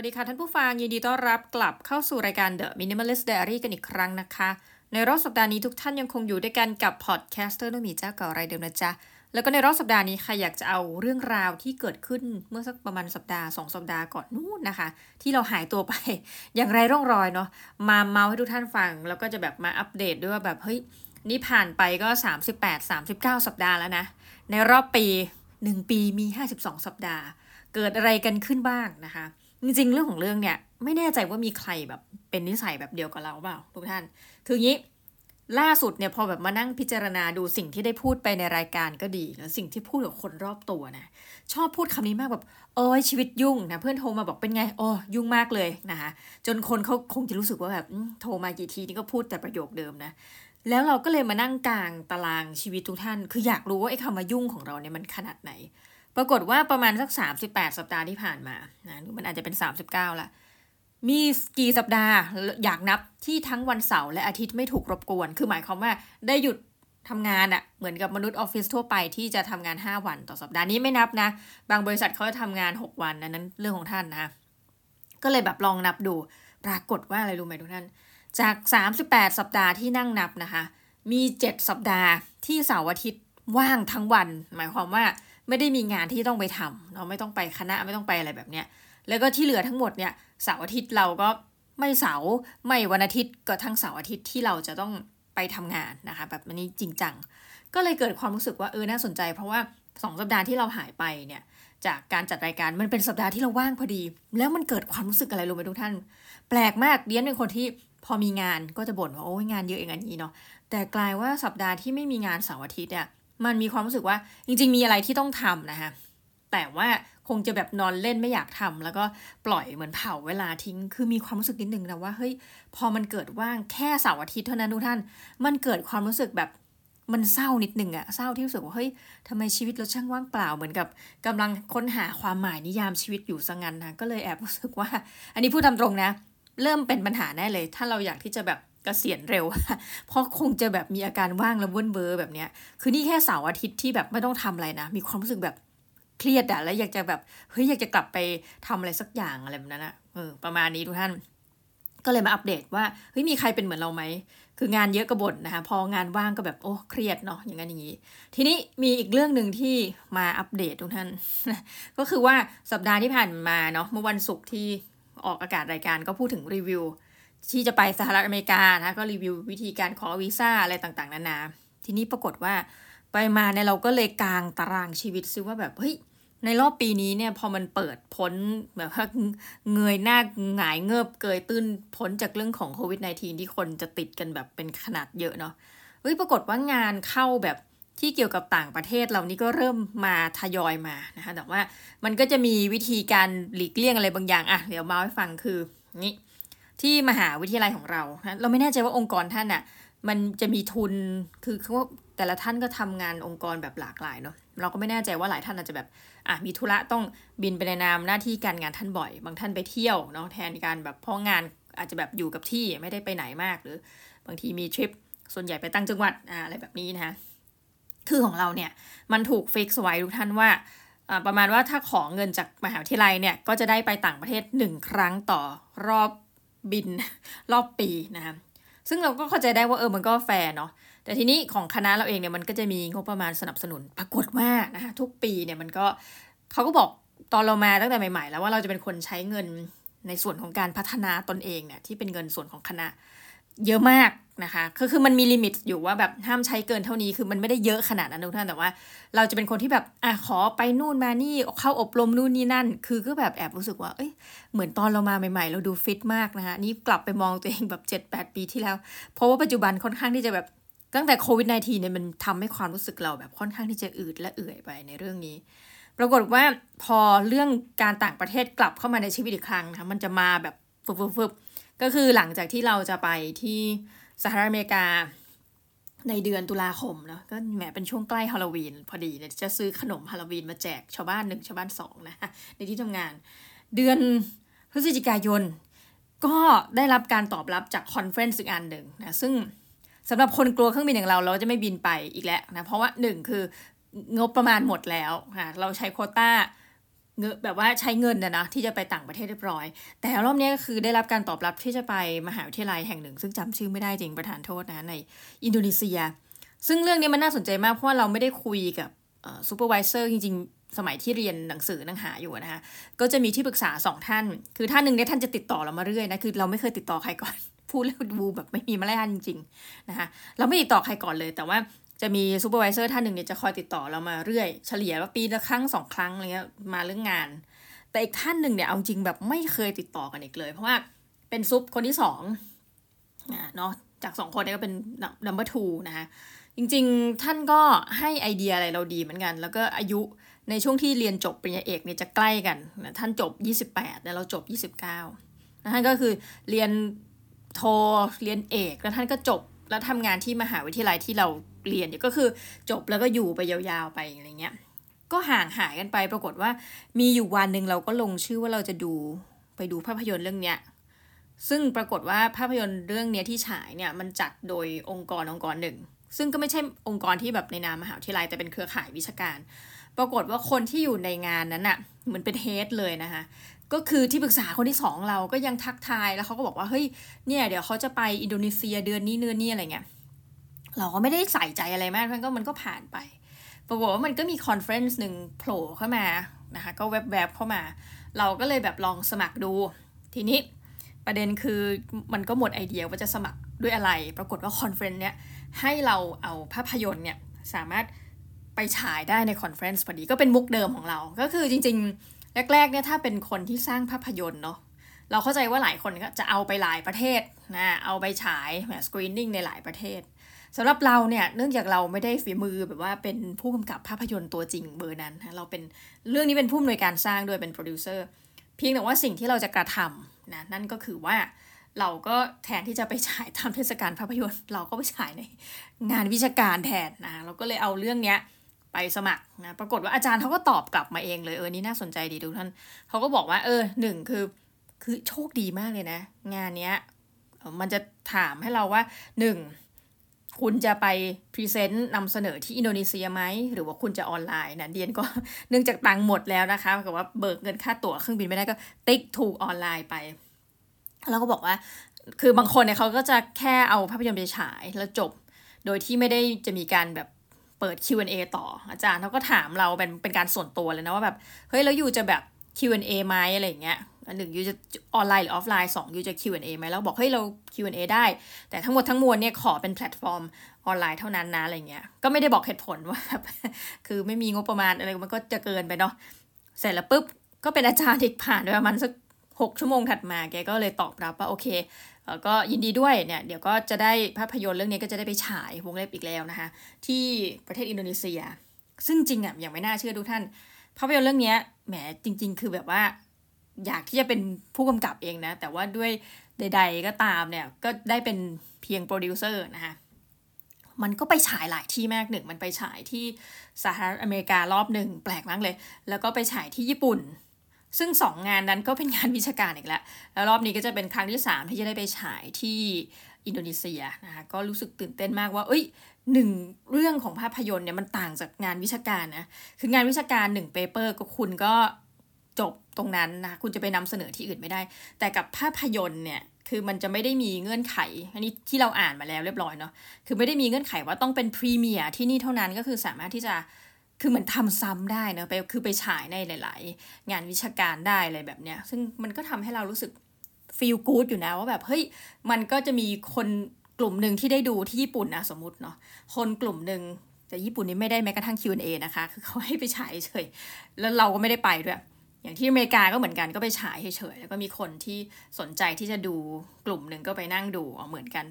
วัสดีค่ะท่านผู้ฟังยินดีต้อนรับกลับเข้าสู่รายการ The Minimalist Diary กันอีกครั้งนะคะ ในรอบสัปดาห์นี้ทุกท่านยังคงอยู่ด้วยกันกับ podcaster นุ่มีเจ้าเก่ารายเดิมนะจ๊ะ แล้วก็ในรอบสัปดาห์นี้ค่ะอยากจะเอาเรื่องราวที่เกิดขึ้นเมื่อสักประมาณสัปดาห์สองสัปดาห์ก่อนนู่นนะคะ ที่เราหายตัวไป อย่างไร้ร่องรอยเนาะมาเมาท์ให้ทุกท่านฟัง แล้วก็จะแบบมาอัปเดตด้วยว่าแบบเฮ้ยนี่ผ่านไปก็ 38 39 สัปดาห์แล้วนะในรอบปี 1 ปีมี 52 สัปดาห์ เกิดอะไรกันขึ้นบ้างนะคะ จริงๆ เรื่องของเรื่องเนี่ย ไม่แน่ใจว่ามีใครแบบเป็นนิสัยแบบเดียวกับเราเปล่าทุกท่าน คืองี้ล่าสุดเนี่ยพอแบบมานั่งพิจารณาดูสิ่งที่ได้พูดไปในรายการก็ดีแล้วสิ่งที่พูดกับคนรอบตัวนะชอบพูดคำนี้มากแบบโอ้ยชีวิตยุ่งนะเพื่อนโทรมาบอกเป็นไงโอ้ยุ่งมากเลยนะคะจนคนเขาคงจะรู้สึกว่าแบบโทรมากี่ทีนี่ก็พูดแต่ประโยคเดิมนะแล้วเราก็เลยมานั่งกลางตารางชีวิตทุกท่าน คืออยากรู้ว่าไอ้คำว่ายุ่งของเราเนี่ยมันขนาดไหน ปรากฏว่าประมาณสัก 38 สัปดาห์ที่ผ่านมานะมันอาจจะเป็น 39ละมีกี่สัปดาห์อยากนับที่ทั้งวันเสาร์และอาทิตย์ไม่ถูกรบกวน คือหมายความว่าได้หยุดทำงานอะเหมือนกับมนุษย์ออฟฟิศทั่วไปที่จะทำงาน 5 วันต่อสัปดาห์นี้ไม่นับนะ บางบริษัทเขาจะทำงาน 6 วันอันนั้นเรื่องของท่านนะ ก็เลยแบบลองนับดู ปรากฏว่าอะไรรู้ไหมทุกท่าน จาก 38 สัปดาห์ที่นั่งนับนะคะ มี 7 สัปดาห์ที่เสาร์อาทิตย์ว่างทั้งวัน หมายความว่า ไม่ได้มีงานที่ต้องไปทำเนาไม่ต้องไปคณะไม่ต้องไปอะไรแบบเนี้ยแล้วก็ที่เหลือทั้งหมดเนี่ยเสาร์อาทิตย์เราก็ไม่เสาร์ไม่วันอาทิตย์ก็ทั้งเสาร์อาทิตย์ที่เราจะต้องไปทำงานนะคะ แบบนี้จริงจังก็เลยเกิดความรู้สึกว่าเออน่าสนใจ เพราะว่าสองสัปดาห์ที่เราหายไปเนี่ยจากการจัดรายการมันเป็นสัปดาห์ที่เราว่างพอดี แล้วมันเกิดความรู้สึกอะไรรู้ไหมทุกท่าน แปลกมากเดียนเป็นคนที่พอมีงานก็จะบ่นว่าโอ้ยงานเยอะอย่างนี้เนาะแต่กลายว่าสัปดาห์ที่ไม่มีงานเสาร์อาทิตย์เนี่ย มันมีความรู้สึกว่าจริง ๆ มีอะไรที่ต้องทำนะคะแต่ว่าคงจะแบบนอนเล่นไม่อยากทำแล้วก็ปล่อยเหมือนเผาเวลาทิ้ง คือมีความรู้สึกนิดนึงนะว่าเฮ้ยพอมันเกิดว่างแค่เสาร์อาทิตย์เท่านั้นทุกท่าน มันเกิดความรู้สึกแบบมันเศร้านิดนึงอะเศร้าที่รู้สึกว่าเฮ้ยทำไมชีวิตเราช่างว่างเปล่าเหมือนกับกำลังค้นหาความหมายนิยามชีวิตอยู่สังันนะก็เลยแอบรู้สึกว่า อันนี้พูดตามตรงนะ เริ่มเป็นปัญหาแน่เลย ถ้าเราอยากที่จะแบบ กเกษียณเร็ว เพราะคงจะแบบมีอาการว่างแล้ววนเบอร์แบบเนี้ย คือนี่แค่เสาร์อาทิตย์ที่แบบไม่ต้องทำอะไรนะ มีความรู้สึกแบบเครียดอะแล้วอยากจะแบบเฮ้ยอยากจะกลับไปทำอะไรสักอย่างอะไรแบบนั้นอะเออประมาณนี้ทุกท่าน ก็เลยมาอัปเดตว่าเฮ้ยมีใครเป็นเหมือนเราไหม คืองานเยอะกระบฏนะคะพองานว่างก็แบบโอ้เครียดเนาะอย่างนั้นอย่างนี้ ทีนี้มีอีกเรื่องหนึ่งที่มาอัปเดตทุกท่าน ก็คือว่าสัปดาห์ที่ผ่านมาเนาะเมื่อวันศุกร์ที่ออกอากาศรายการก็พูดถึงรีวิว ที่จะไปสหรัฐอเมริกานะก็รีวิววิธีการขอวีซ่าอะไรต่างๆนานา ทีนี้ปรากฏว่าไปมาเนี่ยเราก็เลยกลางตารางชีวิตซิว่าแบบเฮ้ยในรอบปีนี้เนี่ยพอมันเปิดพ้นแบบว่าเงยหน้าหงายเงือบเกยตื้นพ้นจากเรื่องของโควิด -19 ที่คนจะติดกันแบบเป็นขนาดเยอะเนาะเฮ้ยปรากฏว่างานเข้าแบบที่เกี่ยวกับต่างประเทศเรานี่ก็เริ่มมาทยอยมานะคะแต่ว่ามันก็จะมีวิธีการหลีกเลี่ยงอะไรบางอย่างอะเดี๋ยวมาให้ฟังคือนี้ ที่มหาวิทยาลัยของเราเราไม่แน่ใจว่าองค์กรท่านอะ่ะมันจะมีทุนคือเขาแต่ละท่านก็ทำงานองค์กรแบบหลากหลายเนาะเราก็ไม่แน่ใจว่าหลายท่านอาจจะแบบอะมีธุระต้องบินไปในนามหน้าที่การงานท่านบ่อย บางท่านไปเที่ยวเนาะแทนการแบบเพราะงานอาจจะแบบอยู่กับที่ไม่ได้ไปไหนมากหรือ บางทีมีทริปส่วนใหญ่ไปต่างจังหวัดอ่าอะไรแบบนี้นะคะคือของเราเนี่ยมันถูก fix ไว้ทุกท่านว่าประมาณว่าถ้าขอเงินจากมหาวิทยาลัยเนี่ยก็จะได้ไปต่างประเทศหนึ่งครั้งต่อรอบ บินรอบปีนะคะซึ่งเราก็เข้าใจได้ว่าเออมันก็แฟร์เนาะแต่ทีนี้ของคณะเราเองเนี่ยมันก็จะมีงบประมาณสนับสนุนปรากฏว่านะคะทุกปีเนี่ยมันก็เขาก็บอกตอนเรามาตั้งแต่ใหม่ ๆ แล้วว่าเราจะเป็นคนใช้เงินในส่วนของการพัฒนาตนเองเนี่ยที่เป็นเงินส่วนของคณะ เยอะมาก นะคะคือคือมันมีลิมิตอยู่ว่าแบบห้ามใช้เกินเท่านี้คือมันไม่ได้เยอะขนาดนั้นทุกท่านแต่ว่า เราจะเป็นคนที่แบบอะขอไปนู่นมานี่เข้าอบรมนู่นนี่นั่น คือก็แบบแอบรู้สึกว่าเอ้ยเหมือนตอนเรามาใหม่ ๆ เราดูฟิตมากนะคะนี่กลับไปมองตัวเองแบบเจ็ดแปดปีที่แล้ว เพราะว่าปัจจุบันค่อนข้างที่จะแบบตั้งแต่โควิด -19 เนี่ยมันทำให้ความรู้สึกเราแบบค่อนข้างที่จะอืดและเอื่อยไปในเรื่องนี้ ปรากฏว่าพอเรื่องการต่างประเทศกลับเข้ามาในชีวิตอีกครั้งนะคะมันจะมาแบบฟึบๆก็คือหลังจากที่เราจะไปที่ สหรัฐอเมริกาในเดือนตุลาคมเนาะก็แหมเป็นช่วงใกล้ฮาโลวีนพอดีเนี่ยจะซื้อขนมฮาโลวีนมาแจกชาวบ้านหนึ่งชาวบ้านสองนะในที่ทำงาน เดือนพฤศจิกายน ก็ได้รับการตอบรับจาก conference อีกอันหนึ่งนะซึ่งสำหรับคนกลัวเครื่องบินอย่างเราเราจะไม่บินไปอีกแล้วนะเพราะว่าหนึ่งคืองบประมาณหมดแล้วค่ะเราใช้โควตา เงแบบว่าใช้เงินนะนะที่จะไปต่างประเทศเรียบร้อย แต่รอบนี้ก็คือได้รับการตอบรับที่จะไปมหาวิทยาลัยแห่งหนึ่ง ซึ่งจำชื่อไม่ได้จริงประทานโทษนะในอินโดนีเซีย ซึ่งเรื่องนี้มันน่าสนใจมากเพราะว่าเราไม่ได้คุยกับ supervisor จริงๆ สมัยที่เรียนหนังสือหนังหาอยู่นะคะก็จะมีที่ปรึกษาสองท่าน คือท่านหนึ่งเนี่ยท่านจะติดต่อเรามาเรื่อยนะคือเราไม่เคยติดต่อใครก่อนพูดแล้วดูแบบไม่มีมารยาทจริงๆนะคะเราไม่ติดต่อใครก่อนเลย แต่ว่า จะมี supervisor ท่านหนึ่งเนี่ยจะคอยติดต่อเรามาเรื่อย เฉลี่ยว่าปีละครั้งสองครั้งอะไรเงี้ยมาเรื่องงาน แต่อีกท่านหนึ่งเนี่ยเอาจริงแบบไม่เคยติดต่อกันอีกเลย เพราะว่าเป็น sup คนที่สองเนาะจากสองคนนี้ก็เป็น number two นะคะจริงๆท่านก็ให้ไอเดียอะไรเราดีเหมือนกัน แล้วก็อายุในช่วงที่เรียนจบปริญญาเอกเนี่ยจะใกล้กันนะท่านจบ 28แล้วเราจบ 29นะท่านก็คือเรียนโทเรียนเอกแล้วท่านก็จบแล้วทำงานที่มหาวิทยาลัยที่เรา เรียนเนี่ยก็คือจบแล้วก็อยู่ไปยาวๆไปอะไรเงี้ยก็ห่างหายกันไปปรากฏว่า มีอยู่วันหนึ่งเราก็ลงชื่อว่าเราจะดูไปดูภาพยนตร์เรื่องเนี้ยซึ่งปรากฏว่าภาพยนตร์เรื่องเนี้ยที่ฉายเนี่ยมันจัดโดยองค์กรองค์กรหนึ่ง ซึ่งก็ไม่ใช่องค์กรที่แบบในนามมหาวิทยาลัยแต่เป็นเครือข่ายวิชาการ ปรากฏว่าคนที่อยู่ในงานนั้นอะเหมือนเป็น head เลยนะคะก็คือที่ปรึกษาคนที่สองเราก็ยังทักทายแล้วเขาก็บอกว่าเฮ้ยเนี่ยเดี๋ยวเขาจะไปอินโดนีเซียเดือนนี้เดือนนี้อะไรเงี้ย เราก็ไม่ได้ใส่ใจอะไรมากมันก็มันก็ผ่านไป ปรากฏว่ามันก็มี conference หนึ่งโผล่เข้ามานะคะก็แวบๆเข้ามา เราก็เลยแบบลองสมัครดู ทีนี้ประเด็นคือมันก็หมดไอเดียว่าจะสมัครด้วยอะไร ปรากฏว่า conference เนี้ยให้เราเอาภาพยนตร์เนี่ยสามารถไปฉายได้ใน conference พอดีก็เป็นมุกเดิมของเรา ก็คือจริงๆ แรกๆเนี่ยถ้าเป็นคนที่สร้างภาพยนตร์เนาะเราเข้าใจว่าหลายคนก็จะเอาไปหลายประเทศนะเอาไปฉาย screening ในหลายประเทศ สำหรับเราเนี่ยเนื่องจากเราไม่ได้ฝีมือแบบว่าเป็นผู้กำกับภาพยนตร์ตัวจริงเบอร์นั้นเราเป็นเรื่องนี้เป็นผู้อำนวยการสร้างโดยเป็นโปรดิวเซอร์เพียงแต่ว่าสิ่งที่เราจะกระทำนะนั่นก็คือว่าเราก็แทนที่จะไปฉายตามเทศกาลภาพยนตร์ เราก็ไปฉายในงานวิชาการแทนนะเราก็เลยเอาเรื่องเนี้ยไปสมัครนะปรากฏว่าอาจารย์เขาก็ตอบกลับมาเองเลยเออนี่น่าสนใจดีทุกท่านเขาก็บอกว่าเออหนึ่งคือคือโชคดีมากเลยนะ งานเนี้ยมันจะถามให้เราว่าหนึ่ง คุณจะไป present นำเสนอที่อินโดนีเซียไหม หรือว่าคุณจะออนไลน์นะเดี๊ยนก็เนื่องจากตังค์หมดแล้วนะคะกับว่าเบิกเงินค่าตั๋วเครื่องบินไม่ได้ก็ติ๊กถูกออนไลน์ไป แล้วก็บอกว่า คือบางคนเนี่ยเขาก็จะแค่เอาภาพยนตร์ไปฉายแล้วจบ โดยที่ไม่ได้จะมีการแบบเปิด Q&A ต่ออาจารย์เขาก็ถามเราเป็นเป็นการส่วนตัวเลยนะว่าแบบ เฮ้ย แล้ว you จะแบบ Q&A ไหมอะไรเงี้ย อันหนึ่ง you จะออนไลน์หรือออฟไลน์สองยูจะ Q&A ไหมแล้วบอกเฮ้ยเรา Q&A ได้ แต่ทั้งหมดทั้งมวลเนี่ยขอเป็นแพลตฟอร์มออนไลน์เท่านั้นนะอะไรเงี้ยก็ไม่ได้บอกเหตุผลว่าแบบคือไม่มีงบประมาณอะไรมันก็จะเกินไปเนาะเสร็จแล้วปุ๊บก็เป็นอาจารย์อีกผ่านไปประมาณสักหกชั่วโมงถัดมาแกก็เลยตอบรับว่าโอเคก็ยินดีด้วยเนี่ยเดี๋ยวก็จะได้ภาพยนตร์เรื่องนี้ก็จะได้ไปฉายวงเล็บอีกแล้วนะคะ ที่ประเทศอินโดนีเซีย ซึ่งจริงอะอย่างไม่น่าเชื่อทุกท่าน ภาพยนตร์เรื่องนี้แหมจริง ๆ คือแบบว่า อยากที่จะเป็นผู้กำกับเองนะ แต่ว่าด้วยใด ๆ ก็ตามเนี่ย ก็ได้เป็นเพียงโปรดิวเซอร์นะคะมันก็ไปฉายหลายที่มากหนึ่ง มันไปฉายที่สหรัฐอเมริการอบหนึ่งแปลกมากเลย แล้วก็ไปฉายที่ญี่ปุ่น ซึ่งสองงานนั้นก็เป็นงานวิชาการอีกแล้ว แล้วรอบนี้ก็จะเป็นครั้งที่ 3 ที่จะได้ไปฉายที่อินโดนีเซียนะคะก็รู้สึกตื่นเต้นมากว่า เอ้ยหนึ่งเรื่องของภาพยนตร์เนี่ยมันต่างจากงานวิชาการนะ คืองานวิชาการหนึ่งเปเปอร์ก็คุณก็ จบตรงนั้นนะคุณจะไปนำเสนอที่อื่นไม่ได้ แต่กับภาพยนตร์เนี่ยคือมันจะไม่ได้มีเงื่อนไข อันนี้ที่เราอ่านมาแล้วเรียบร้อยเนาะคือไม่ได้มีเงื่อนไขว่าต้องเป็นพรีเมียร์ที่นี่เท่านั้นก็คือสามารถที่จะคือเหมือนทำซ้ำได้เนาะไปคือไปฉายในหลาย ๆ งานวิชาการได้อะไรแบบเนี้ยซึ่งมันก็ทำให้เรารู้สึกฟีลกู๊ดอยู่นะว่าแบบเฮ้ยมันก็จะมีคนกลุ่มหนึ่งที่ได้ดูที่ญี่ปุ่นนะสมมติเนาะคนกลุ่มหนึ่งแต่ญี่ปุ่นนี่ไม่ได้แม้กระทั่ง Q&A นะคะ คือเขาให้ไปฉายเฉย แล้วเราก็ไม่ได้ไปด้วย อย่างที่อเมริกาก็เหมือนกันก็ไปฉายเฉยๆแล้วก็มีคนที่สนใจที่จะดูกลุ่มหนึ่งก็ไปนั่งดูเหมือนกัน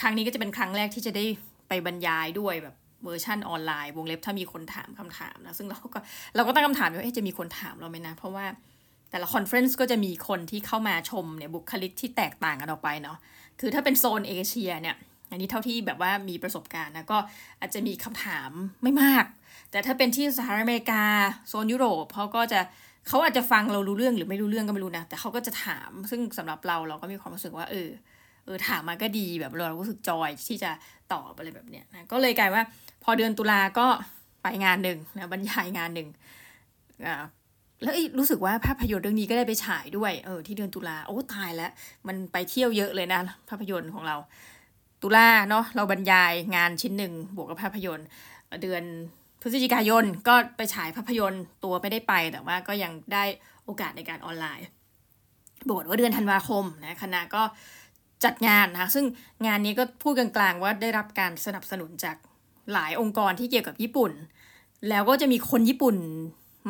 ครั้งนี้ก็จะเป็นครั้งแรกที่จะได้ไปบรรยายด้วยแบบเวอร์ชั่นออนไลน์วงเล็บถ้ามีคนถามคำถามนะซึ่งเราก็เราก็ตั้งคำถามว่าจะมีคนถามเราไหมนะ เพราะว่าแต่ละ conference ก็จะมีคนที่เข้ามาชมเนี่ยบุคลิกที่แตกต่างกันออกไปเนาะคือถ้าเป็นโซนเอเชียเนี่ยอันนี้เท่าที่แบบว่ามีประสบการณ์นะก็อาจจะมีคำถามไม่มาก แต่ถ้าเป็นที่สหรัฐอเมริกาโซนยุโรปเขาก็จะ เขาอาจจะฟังเรารู้เรื่องหรือไม่รู้เรื่องก็ไม่รู้นะ แต่เขาก็จะถาม ซึ่งสำหรับเราเราก็มีความรู้สึกว่า เออ เออถามมาก็ดีแบบเรารู้สึกจอยที่จะตอบอะไรแบบเนี้ยนะก็เลยกลายว่า พอเดือนตุลาก็ไปงานหนึ่งนะบรรยายงานหนึ่งอ่าแล้วรู้สึกว่าภาพยนตร์เรื่องนี้ก็ได้ไปฉายด้วยเออที่เดือนตุลาโอ้ตายแล้ว มันไปเที่ยวเยอะเลยนะ ภาพยนตร์ของเรา ตุลาเนาะเราบรรยายงานชิ้นหนึ่งบวกกับภาพยนตร์ เดือน พฤศจิกายนก็ไปฉายภาพยนตร์ตัวไม่ได้ไป แต่ว่าก็ยังได้โอกาสในการออนไลน์บวกว่าเดือนธันวาคมนะคณะก็จัดงานนะคะซึ่งงานนี้ก็พูดกลางๆว่าได้รับการสนับสนุนจากหลายองค์กรที่เกี่ยวกับญี่ปุ่น แล้วก็จะมีคนญี่ปุ่น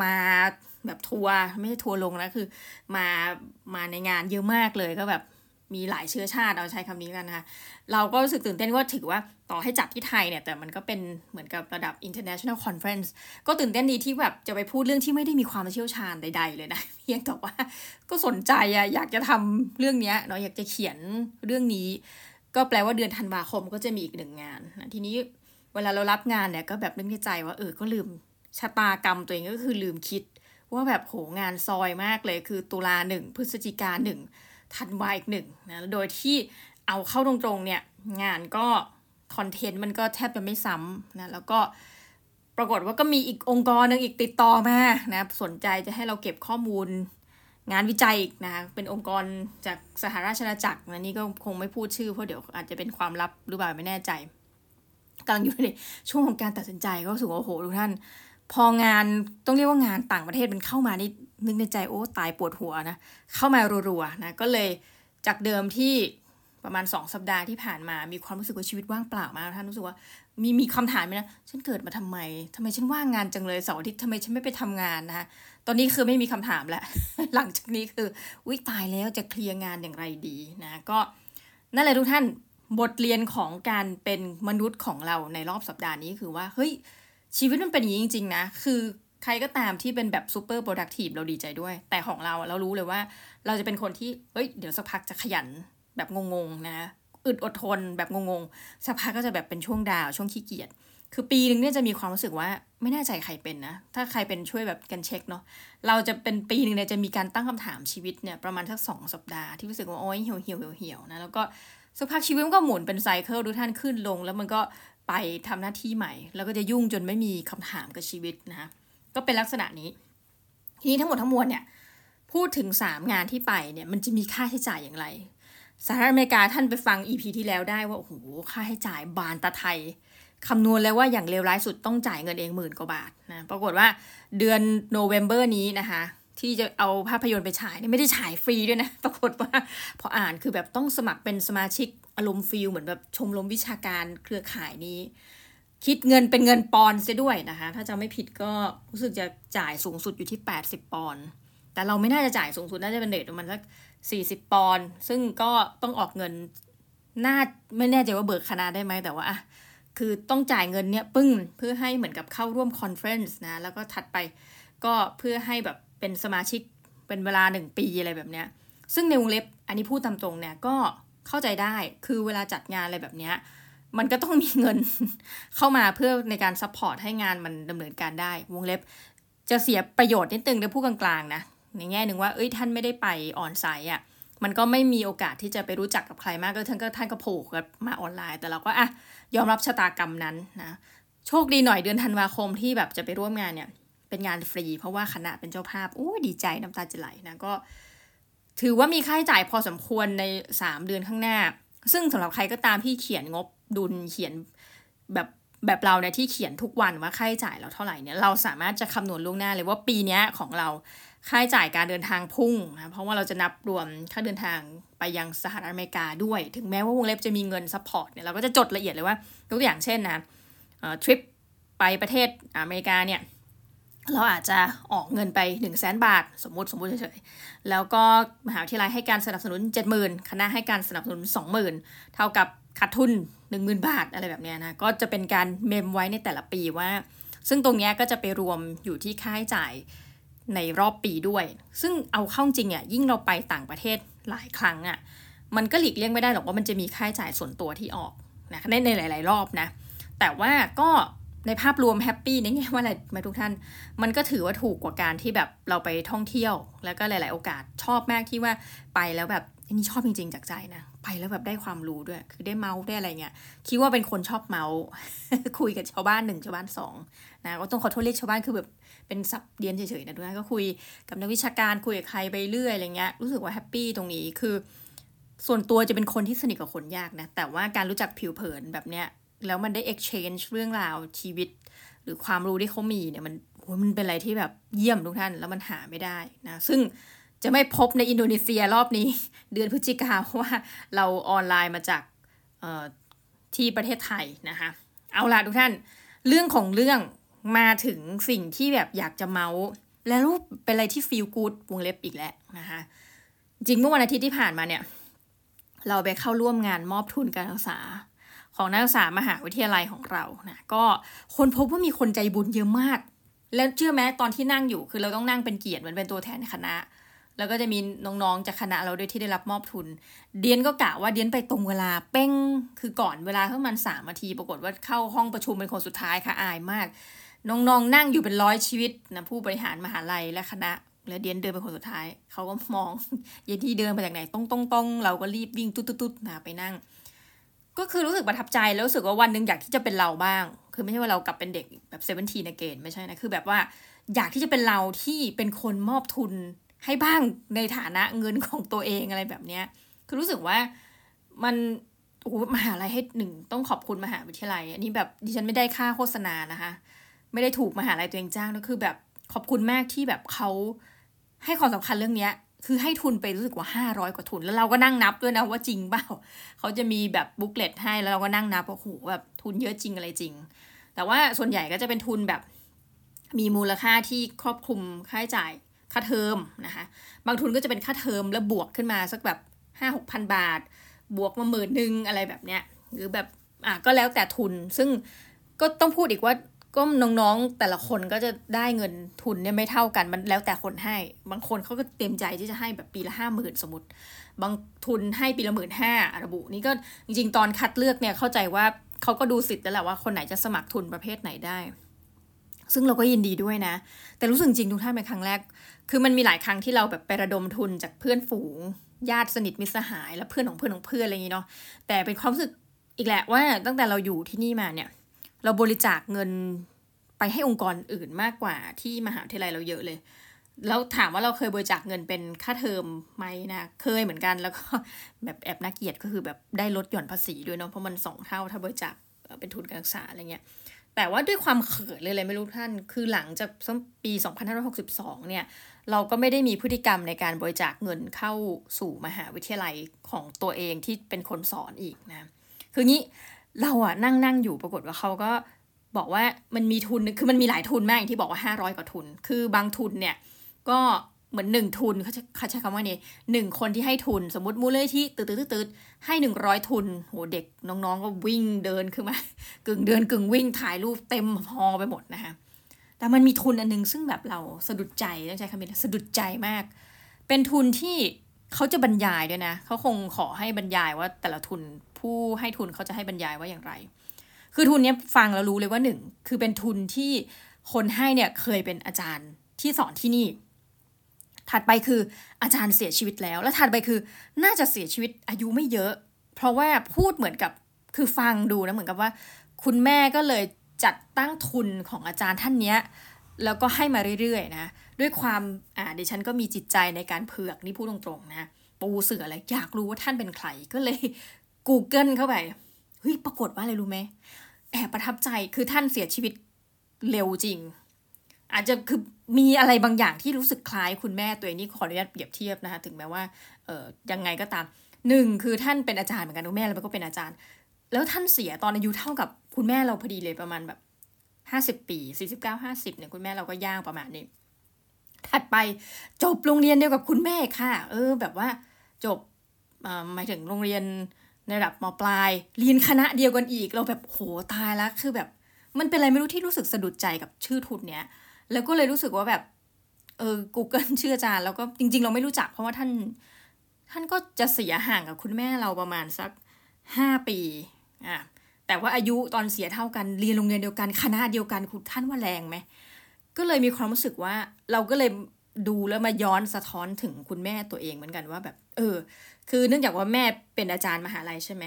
มาแบบทัวร์ไม่ใช่ทัวร์ลงนะคือ มามาในงานเยอะมากเลยก็แบบ มีหลายเชื้อชาติเอาใช้คำนี้กันนะคะ เราก็รู้สึกตื่นเต้นว่าถือว่าต่อให้จัดที่ไทยเนี่ย แต่มันก็เป็นเหมือนกับระดับ international conference ก็ตื่นเต้นดีที่แบบจะไปพูดเรื่องที่ไม่ได้มีความเชี่ยวชาญใด ๆ เลยนะ เพียงแต่ว่าก็สนใจอะอยากจะทำเรื่องนี้เนาะอยากจะเขียนเรื่องนี้ ก็แปลว่าเดือนธันวาคมก็จะมีอีกหนึ่งงานนะทีนี้เวลาเรารับงานเนี่ยก็แบบนึกในใจว่าเออก็ลืมชะตากรรมตัวเองก็คือลืมคิดว่าแบบโหงานซอยมากเลยคือตุลาหนึ่งพฤศจิกาหนึ่ง ธันวาอีกหนึ่งนะโดยที่เอาเข้าตรงๆเนี่ยงานก็คอนเทนต์มันก็แทบจะไม่ซ้ำนะแล้วก็ปรากฏว่าก็มีอีกองค์กรหนึ่งอีกติดต่อมานะสนใจจะให้เราเก็บข้อมูลงานวิจัยอีกนะเป็นองค์กรจากสหราชอาณาจักรนะนี่ก็คงไม่พูดชื่อเพราะเดี๋ยวอาจจะเป็นความลับหรือเปล่าไม่แน่ใจกำลังอยู่ในช่วงของการตัดสินใจก็รู้สึกว่าโอ้โหทุกท่าน พองานต้องเรียกว่างานต่างประเทศมันเข้ามานี่ นึกในใจโอ้ตายปวดหัวนะ เข้ามารัวๆนะก็เลยจากเดิมที่ประมาณสองสัปดาห์ที่ผ่านมา มีความรู้สึกว่าชีวิตว่างเปล่ามากท่านรู้สึกว่ามีมีคำถามไหมนะฉันเกิดมาทำไมทำไมฉันว่างงานจังเลยเสาร์อาทิตย์ทำไมฉันไม่ไปทำงานนะคะตอนนี้คือไม่มีคำถามแล้ว หลังจากนี้คือวิตายแล้วจะเคลียร์งานอย่างไรดีนะก็นั่นแหละทุกท่านบทเรียนของการเป็นมนุษย์ของเราในรอบสัปดาห์นี้คือว่าเฮ้ยชีวิตมันเป็นอย่างนี้จริง ๆ นะ คือ รก็ตามที่เป็นแบบ super productive เราดีใจด้วย แต่ของเราเรารู้เลยว่า เราจะเป็นคนที่เฮ้ยเดี๋ยวสักพักจะขยันแบบงงๆนะอึดอดทนแบบงงๆสักพักก็จะแบบเป็นช่วง down ช่วงขี้เกียจคือปีหนึ่งเนี่ยจะมีความรู้สึกว่าไม่แน่ใจใครเป็นนะ ถ้าใครเป็นช่วยแบบกันเช็คเนาะเราจะเป็นปีหนึ่งเนี่ยจะมีการตั้งคำถามชีวิตเนี่ยประมาณสักสองสัปดาห์ที่รู้สึกว่าโอ้ยเหี่ยวเหี่ยวเหี่ยวนะแล้วก็สักพักชีวิตมันก็หมุนเป็น cycle ดูท่านขึ้นลง แล้วมันก็ไปทำหน้าที่ใหม่ แล้วก็จะยุ่งจนไม่มีคำถามกับชีวิตนะคะ ก็เป็นลักษณะนี้ ทีนี้ทั้งหมดทั้งมวลเนี่ยพูดถึง 3 งานที่ไปเนี่ยมันจะมีค่าใช้จ่ายอย่างไรสหรัฐอเมริกาท่านไปฟัง EP ที่แล้วได้ว่าโอ้โหค่าใช้จ่ายบานตะไทยคำนวณเลยว่าอย่างเลวร้ายสุดต้องจ่ายเงินเองหมื่นกว่าบาทนะปรากฏว่าเดือนโนเวม ber นี้นะคะ ที่จะเอาภาพยนตร์ไปฉายเนี่ยไม่ได้ฉายฟรีด้วยนะ ปรากฏว่าพออ่านคือแบบต้องสมัครเป็นสมาชิกอารมณ์ feel เหมือนแบบชมรมวิชาการเครือข่ายนี้ คิดเงินเป็นเงินปอนด์เสียด้วยนะคะ ถ้าจะไม่ผิดก็รู้สึกจะจ่ายสูงสุดอยู่ที่ 80 ปอนด์แต่เราไม่น่าจะจ่ายสูงสุดน่าจะเป็น rate ประมาณสัก40 ปอนด์ซึ่งก็ต้องออกเงินน่าไม่แน่ใจว่าเบิกคณะได้ไหมแต่ว่าอะคือต้องจ่ายเงินเนี้ยปึ้งเพื่อให้เหมือนกับเข้าร่วม conference นะ แล้วก็ถัดไปก็เพื่อให้แบบเป็นสมาชิกเป็นเวลาหนึ่งปีอะไรแบบเนี้ยซึ่งในวงเล็บอันนี้พูดตามตรงเนี่ยก็เข้าใจได้คือเวลาจัดงานอะไรแบบเนี้ย มันก็ต้องมีเงินเข้ามาเพื่อในการ support ให้งานมันดำเนินการได้ วงเล็บ จะเสียประโยชน์นิดนึงในพูดกลางๆนะในแง่หนึ่งว่าเอ้ยท่านไม่ได้ไป on-site อะมันก็ไม่มีโอกาสที่จะไปรู้จักกับใครมากก็ท่านก็ท่านก็โผล่มาออนไลน์ แต่เราก็อะยอมรับชะตากรรมนั้นนะโชคดีหน่อยเดือนธันวาคมที่แบบจะไปร่วมงานเนี่ย เป็นงานฟรี เพราะว่าคณะเป็นเจ้าภาพโอ้ดีใจน้ำตาจะไหลนะก็ ถือว่ามีค่าใช้จ่ายพอสมควรใน 3 เดือนข้างหน้า ซึ่งสำหรับใครก็ตามที่เขียนงบ ดุลเขียนแบบแบบเราเนี่ยที่เขียนทุกวันว่าค่าใช้จ่ายเราเท่าไหร่เนี่ยเราสามารถจะคำนวณล่วงหน้าเลยว่าปีนี้ของเราค่าใช้จ่ายการเดินทางพุ่งนะเพราะว่าเราจะนับรวมค่าเดินทางไปยังสหรัฐอเมริกาด้วย ถึงแม้ว่าวงเล็บจะมีเงิน support เนี่ยเราก็จะจดละเอียดเลยว่ายกตัวอย่างเช่นนะทริปไปประเทศอเมริกาเนี่ยเราอาจจะออกเงินไป1นึ่งแสนบาท สมมติสมมติเฉยๆ แล้วก็มหาวิทยาลัยให้การสนับสนุน 70,000 คณะให้การสนับสนุน 20,000 เท่ากับขาดทุน 10,000 บาทอะไรแบบนี้นะ ก็จะเป็นการเมมไว้ในแต่ละปีว่า ซึ่งตรงนี้ก็จะไปรวมอยู่ที่ค่าใช้จ่ายในรอบปีด้วย ซึ่งเอาเข้าจริงอะยิ่งเราไปต่างประเทศหลายครั้งอะมันก็หลีกเลี่ยงไม่ได้หรอกว่ามันจะมีค่าใช้จ่ายส่วนตัวที่ออกนะในในหลาย ๆ รอบนะ แต่ว่าก็ในภาพรวม happy ในแง่ว่าอะไรมาทุกท่าน มันก็ถือว่าถูกกว่าการที่แบบเราไปท่องเที่ยว แล้วก็หลาย ๆ โอกาสชอบมากที่ว่าไปแล้วแบบนี้ชอบจริง ๆ จากใจนะ ไปแล้วแบบได้ความรู้ด้วย คือได้เมาส์ได้อะไรเงี้ย คิดว่าเป็นคนชอบเมาส์คุยกับชาวบ้านหนึ่งชาวบ้านสองนะก็ต้องขอโทษเรียกชาวบ้านคือแบบเป็นศัพท์เดียนเฉยๆนะด้วยก็คุยกับนักวิชาการคุยกับใครไปเรื่อยอะไรเงี้ยรู้สึกว่า happy ตรงนี้คือ ส่วนตัวจะเป็นคนที่สนิทกับคนยากนะ แต่ว่าการรู้จักผิวเผินแบบเนี้ยแล้วมันได้ exchange เรื่องราวชีวิต หรือความรู้ที่เขามีเนี่ยมันมันเป็นอะไรที่แบบเยี่ยมทุกท่านแล้วมันหาไม่ได้นะ ซึ่ง จะไม่พบในอินโดนีเซียรอบนี้ เดือนพฤศจิกาเพราะว่าเราออนไลน์มาจากที่ประเทศไทยนะคะเอาล่ะทุกท่าน เรื่องของเรื่องมาถึงสิ่งที่แบบอยากจะเมาส์และรูปเป็นอะไรที่ฟีลกูดวงเล็บอีกแล้วนะคะจริงเมื่อวันอาทิตย์ที่ผ่านมาเนี่ย เราไปเข้าร่วมงานมอบทุนการศึกษา ของนักศึกษามหาวิทยาลัยของเรานะก็คนพบว่ามีคนใจบุญเยอะมาก แล้วเชื่อไหมตอนที่นั่งอยู่คือเราต้องนั่งเป็นเกียรติเหมือนเป็นตัวแทนคณะ แล้วก็จะมีน้องๆจากคณะเราด้วยที่ได้รับมอบทุน เดียนก็กะว่าเดียนไปตรงเวลาเป้งคือก่อนเวลาประมาณสามนาที ปรากฏว่าเข้าห้องประชุมเป็นคนสุดท้ายค่ะอายมาก น้องๆนั่งอยู่เป็นร้อยชีวิตนะผู้บริหารมหาลัยและคณะแล้วเดียนเดินเป็นคนสุดท้าย เขาก็มองเยนที่เดินมาจากไหนต้องต้องต้องเราก็รีบวิ่งตุ๊ดตุ๊ดนะไปนั่ง ก็คือรู้สึกประทับใจแล้วรู้สึกว่าวันหนึ่งอยากที่จะเป็นเราบ้าง คือไม่ใช่ว่าเรากลับเป็นเด็กแบบเซเว่นทีนเกนไม่ใช่นะ คือแบบว่าอยากที่จะเป็นเราที่เป็นคนมอบทุน ให้บ้างในฐานะเงินของตัวเองอะไรแบบเนี้ย คือรู้สึกว่ามันโอ้มหาลัยให้หนึ่งต้องขอบคุณมหาวิทยาลัย อันนี้แบบดิฉันไม่ได้ค่าโฆษณานะคะ ไม่ได้ถูกมหาลัยตัวเองจ้างก็คือแบบขอบคุณมากที่แบบเขาให้ความสำคัญเรื่องเนี้ย คือให้ทุนไปรู้สึกว่าห้าร้อยกว่าทุน แล้วเราก็นั่งนับด้วยนะว่าจริงเปล่าเขาจะมีแบบบุ๊กเลตให้แล้วเราก็นั่งนับว่าโอ้โหแบบทุนเยอะจริงอะไรจริง แต่ว่าส่วนใหญ่ก็จะเป็นทุนแบบมีมูลค่าที่ครอบคลุมค่าใช้จ่าย ค่าเทอมนะคะบางทุนก็จะเป็นค่าเทอมแล้วบวกขึ้นมาสักแบบห้าหกพันบาท บวกมาหมื่นหนึ่งอะไรแบบเนี้ยหรือแบบอะก็แล้วแต่ทุนซึ่งก็ต้องพูดอีกว่าก็น้องๆแต่ละคนก็จะได้เงินทุนเนี่ยไม่เท่ากันมันแล้วแต่คนให้ บางคนเขาก็เต็มใจที่จะให้แบบปีละห้าหมื่นสมมติ บางทุนให้ปีละหมื่นห้าระบุ นี่ก็จริงๆ ตอนคัดเลือกเนี่ยเข้าใจว่าเขาก็ดูสิทธิ์แล้วแหละว่าคนไหนจะสมัครทุนประเภทไหนได้ ซึ่งเราก็ยินดีด้วยนะ แต่รู้สึกจริงทุกท่านเป็นครั้งแรก คือมันมีหลายครั้งที่เราแบบไประดมทุนจากเพื่อนฝูง ญาติสนิทมิตรสหาย และเพื่อนของเพื่อนของเพื่อนอะไรอย่างนี้เนาะ แต่เป็นความรู้สึกอีกแหละว่าตั้งแต่เราอยู่ที่นี่มาเนี่ย เราบริจาคเงินไปให้องค์กรอื่นมากกว่าที่มหาวิทยาลัยเราเยอะเลยแล้วถามว่าเราเคยบริจาคเงินเป็นค่าเทอมไหมนะ เคยเหมือนกันแล้วก็แบบแอบน่าเกียดก็คือแบบได้ลดหย่อนภาษีด้วยเนาะเพราะมันสองเท่าถ้าบริจาคเป็นทุนการศึกษาอะไรเงี้ย แต่ว่าด้วยความเขินเลยเลยไม่รู้ท่าน คือหลังจากปี 2562 เนี่ย เราก็ไม่ได้มีพฤติกรรมในการบริจาคเงินเข้าสู่มหาวิทยาลัยของตัวเองที่เป็นคนสอนอีกนะ คืองี้เราอะนั่งนั่งอยู่ปรากฏว่าเขาก็บอกว่ามันมีทุน คือมันมีหลายทุนมากอย่างที่บอกว่า 500 กว่าทุน คือบางทุนเนี่ยก็ เหมือนหนึ่งทุนเขาใช้คำว่านี่หนึ่งคนที่ให้ทุน สมมติมูลเลที่ตืดตืดตืดให้หนึ่งร้อยทุนโหเด็กน้องๆก็วิ่งเดินขึ้นมากึ่งเดินกึ่งวิ่งถ่ายรูปเต็มฮอไปหมดนะคะแต่มันมีทุนอันนึงซึ่งแบบเราสะดุดใจต้องใช้คำนี้สะดุดใจมาก เป็นทุนที่เขาจะบรรยายด้วยนะเขาคงขอให้บรรยายว่าแต่ละทุนผู้ให้ทุนเขาจะให้บรรยายว่าอย่างไร คือทุนนี้ฟังแล้วรู้เลยว่าหนึ่งคือเป็นทุนที่คนให้เนี่ยเคยเป็นอาจารย์ที่สอนที่นี่ ถัดไปคืออาจารย์เสียชีวิตแล้ว แล้วถัดไปคือน่าจะเสียชีวิตอายุไม่เยอะ เพราะว่าพูดเหมือนกับคือฟังดูนะเหมือนกับว่า คุณแม่ก็เลยจัดตั้งทุนของอาจารย์ท่านเนี้ยแล้วก็ให้มาเรื่อยๆนะด้วยความอ่าดิฉันก็มีจิตใจในการเผือกนี่พูดตรงๆนะปูเสืออะไรอยากรู้ว่าท่านเป็นใครก็เลย Google เข้าไปเฮ้ยปรากฏว่าอะไรรู้ไหมแอบประทับใจคือท่านเสียชีวิตเร็วจริง อาจจะคือ มีอะไรบางอย่างที่รู้สึกคล้ายคุณแม่ตัวเองนี่ขออนุญาตเปรียบเทียบนะคะถึงแม้ว่าเออยังไงก็ตามหนึ่งคือท่านเป็นอาจารย์เหมือนกันคุณแม่เราก็เป็นอาจารย์ แล้วท่านเสียตอนอายุเท่ากับคุณแม่เราพอดีเลยประมาณแบบห้าสิบปีสี่สิบเก้าห้าสิบเนี่ยคุณแม่เราก็ย่างประมาณนี้ถัดไปจบโรงเรียนเดียวกับคุณแม่ค่ะ เออ แบบว่าจบหมายถึงโรงเรียนในระดับมปลายเรียนคณะเดียวกันอีกเราแบบโหตายแล้วคือแบบ มันเป็นอะไรไม่รู้ที่รู้สึกสะดุดใจกับชื่อทุนเนี้ย แล้วก็เลยรู้สึกว่าแบบ เออ Google ชื่ออาจารย์ แล้วก็จริง ๆ เราไม่รู้จัก เพราะว่าท่าน ท่านก็จะเสียห่างกับคุณแม่เราประมาณสักห้าปี อะ แต่ว่าอายุตอนเสียเท่ากัน เรียนโรงเรียนเดียวกัน คณะเดียวกันคุณท่านว่าแรงไหม ก็เลยมีความรู้สึกว่า เราก็เลยดูแล้วมาย้อนสะท้อนถึงคุณแม่ตัวเองเหมือนกันว่าแบบ เออ คือเนื่องจากว่าแม่เป็นอาจารย์มหาลัยใช่ไหม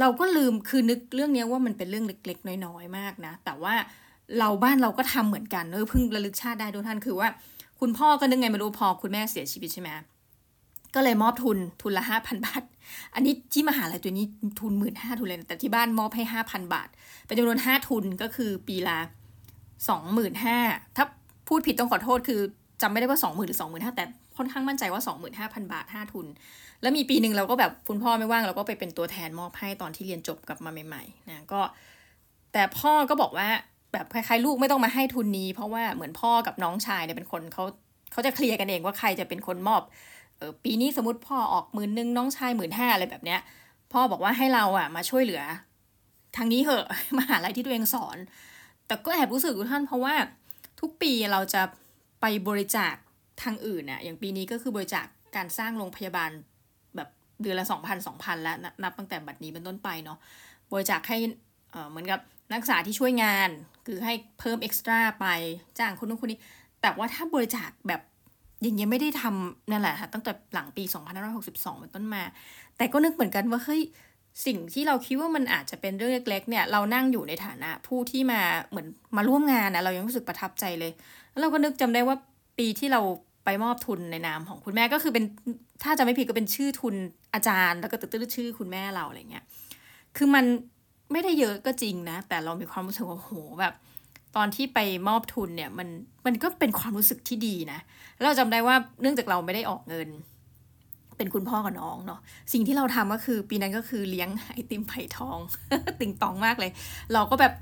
เราก็ลืมคือนึกเรื่องนี้ว่ามันเป็นเรื่องเล็ก ๆ น้อย ๆ มากนะ แต่ว่า เราบ้านเราก็ทำเหมือนกันเออเพิ่งระลึกชาติได้ด้วยท่านคือว่า คุณพ่อก็นึกไงไม่รู้พอคุณแม่เสียชีวิตใช่ไหมก็เลยมอบทุนทุนละห้าพันบาท อันนี้ที่มหาลัยตัวนี้ทุนหมื่นห้าทุนเลยแต่ที่บ้านมอบให้ห้าพันบาท เป็นจำนวนห้าทุนก็คือปีละสองหมื่นห้าถ้าพูดผิดต้องขอโทษคือจำไม่ได้ว่าสองหมื่นหรือสองหมื่นห้าแต่ค่อนข้างมั่นใจว่าสองหมื่นห้าพันบาทห้าทุน แล้วมีปีหนึ่งเราก็แบบคุณพ่อไม่ว่างเราก็ไปเป็นตัวแทนมอบให้ตอนที่เรียนจบกลับมาใหม่ๆนะก็ แต่พ่อก็บอกว่า แบบคล้ายๆลูกไม่ต้องมาให้ทุนนี้ เพราะว่าเหมือนพ่อกับน้องชายเนี่ยเป็นคนเขาเขาจะเคลียร์กันเองว่าใครจะเป็นคนมอบเออปีนี้สมมติพ่อออกหมื่นหนึ่งน้องชายหมื่นห้าอะไรแบบเนี้ย พ่อบอกว่าให้เราอะมาช่วยเหลือ ทางนี้เหอะมหาลัยที่ตัวเองสอน แต่ก็แอบรู้สึกท่านเพราะว่าทุกปีเราจะไปบริจาคทางอื่นน่ะอย่างปีนี้ก็คือบริจาคการสร้างโรงพยาบาลแบบเดือนละสองพันสองพันแล้วนับตั้งแต่บัดนี้เป็นต้นไปเนาะบริจาคให้เหมือนกับ นักศึกษาที่ช่วยงาน คือให้เพิ่มเอ็กซ์ตร้าไปจ้างคนนู้นคนนี้ แต่ว่าถ้าบริจาคแบบย่างเงี้ยไม่ได้ทำนั่นแหละค่ะตั้งแต่หลังปี 2562เป็นต้นมา แต่ก็นึกเหมือนกันว่าเฮ้ยสิ่งที่เราคิดว่ามันอาจจะเป็นเรื่องเล็ก ๆ เนี่ย เรานั่งอยู่ในฐานะผู้ที่มาเหมือนมาร่วมงานนะเรายังรู้สึกประทับใจเลย แล้วเราก็นึกจำได้ว่าปีที่เราไปมอบทุนในนามของคุณแม่ก็คือเป็นถ้าจะไม่ผิดก็เป็นชื่อทุนอาจารย์ แล้วก็ตึ๊ดชื่อคุณแม่เราอะไรเงี้ยคือมัน ไม่ได้เยอะก็จริงนะ แต่เรามีความรู้สึกว่าโหแบบตอนที่ไปมอบทุนเนี่ยมันมันก็เป็นความรู้สึกที่ดีนะ เราจำได้ว่าเนื่องจากเราไม่ได้ออกเงิน เป็นคุณพ่อกับน้องเนาะสิ่งที่เราทำก็คือปีนั้นก็คือเลี้ยงไอติมไผ่ทอง ติ่งตองมากเลย เราก็แบบ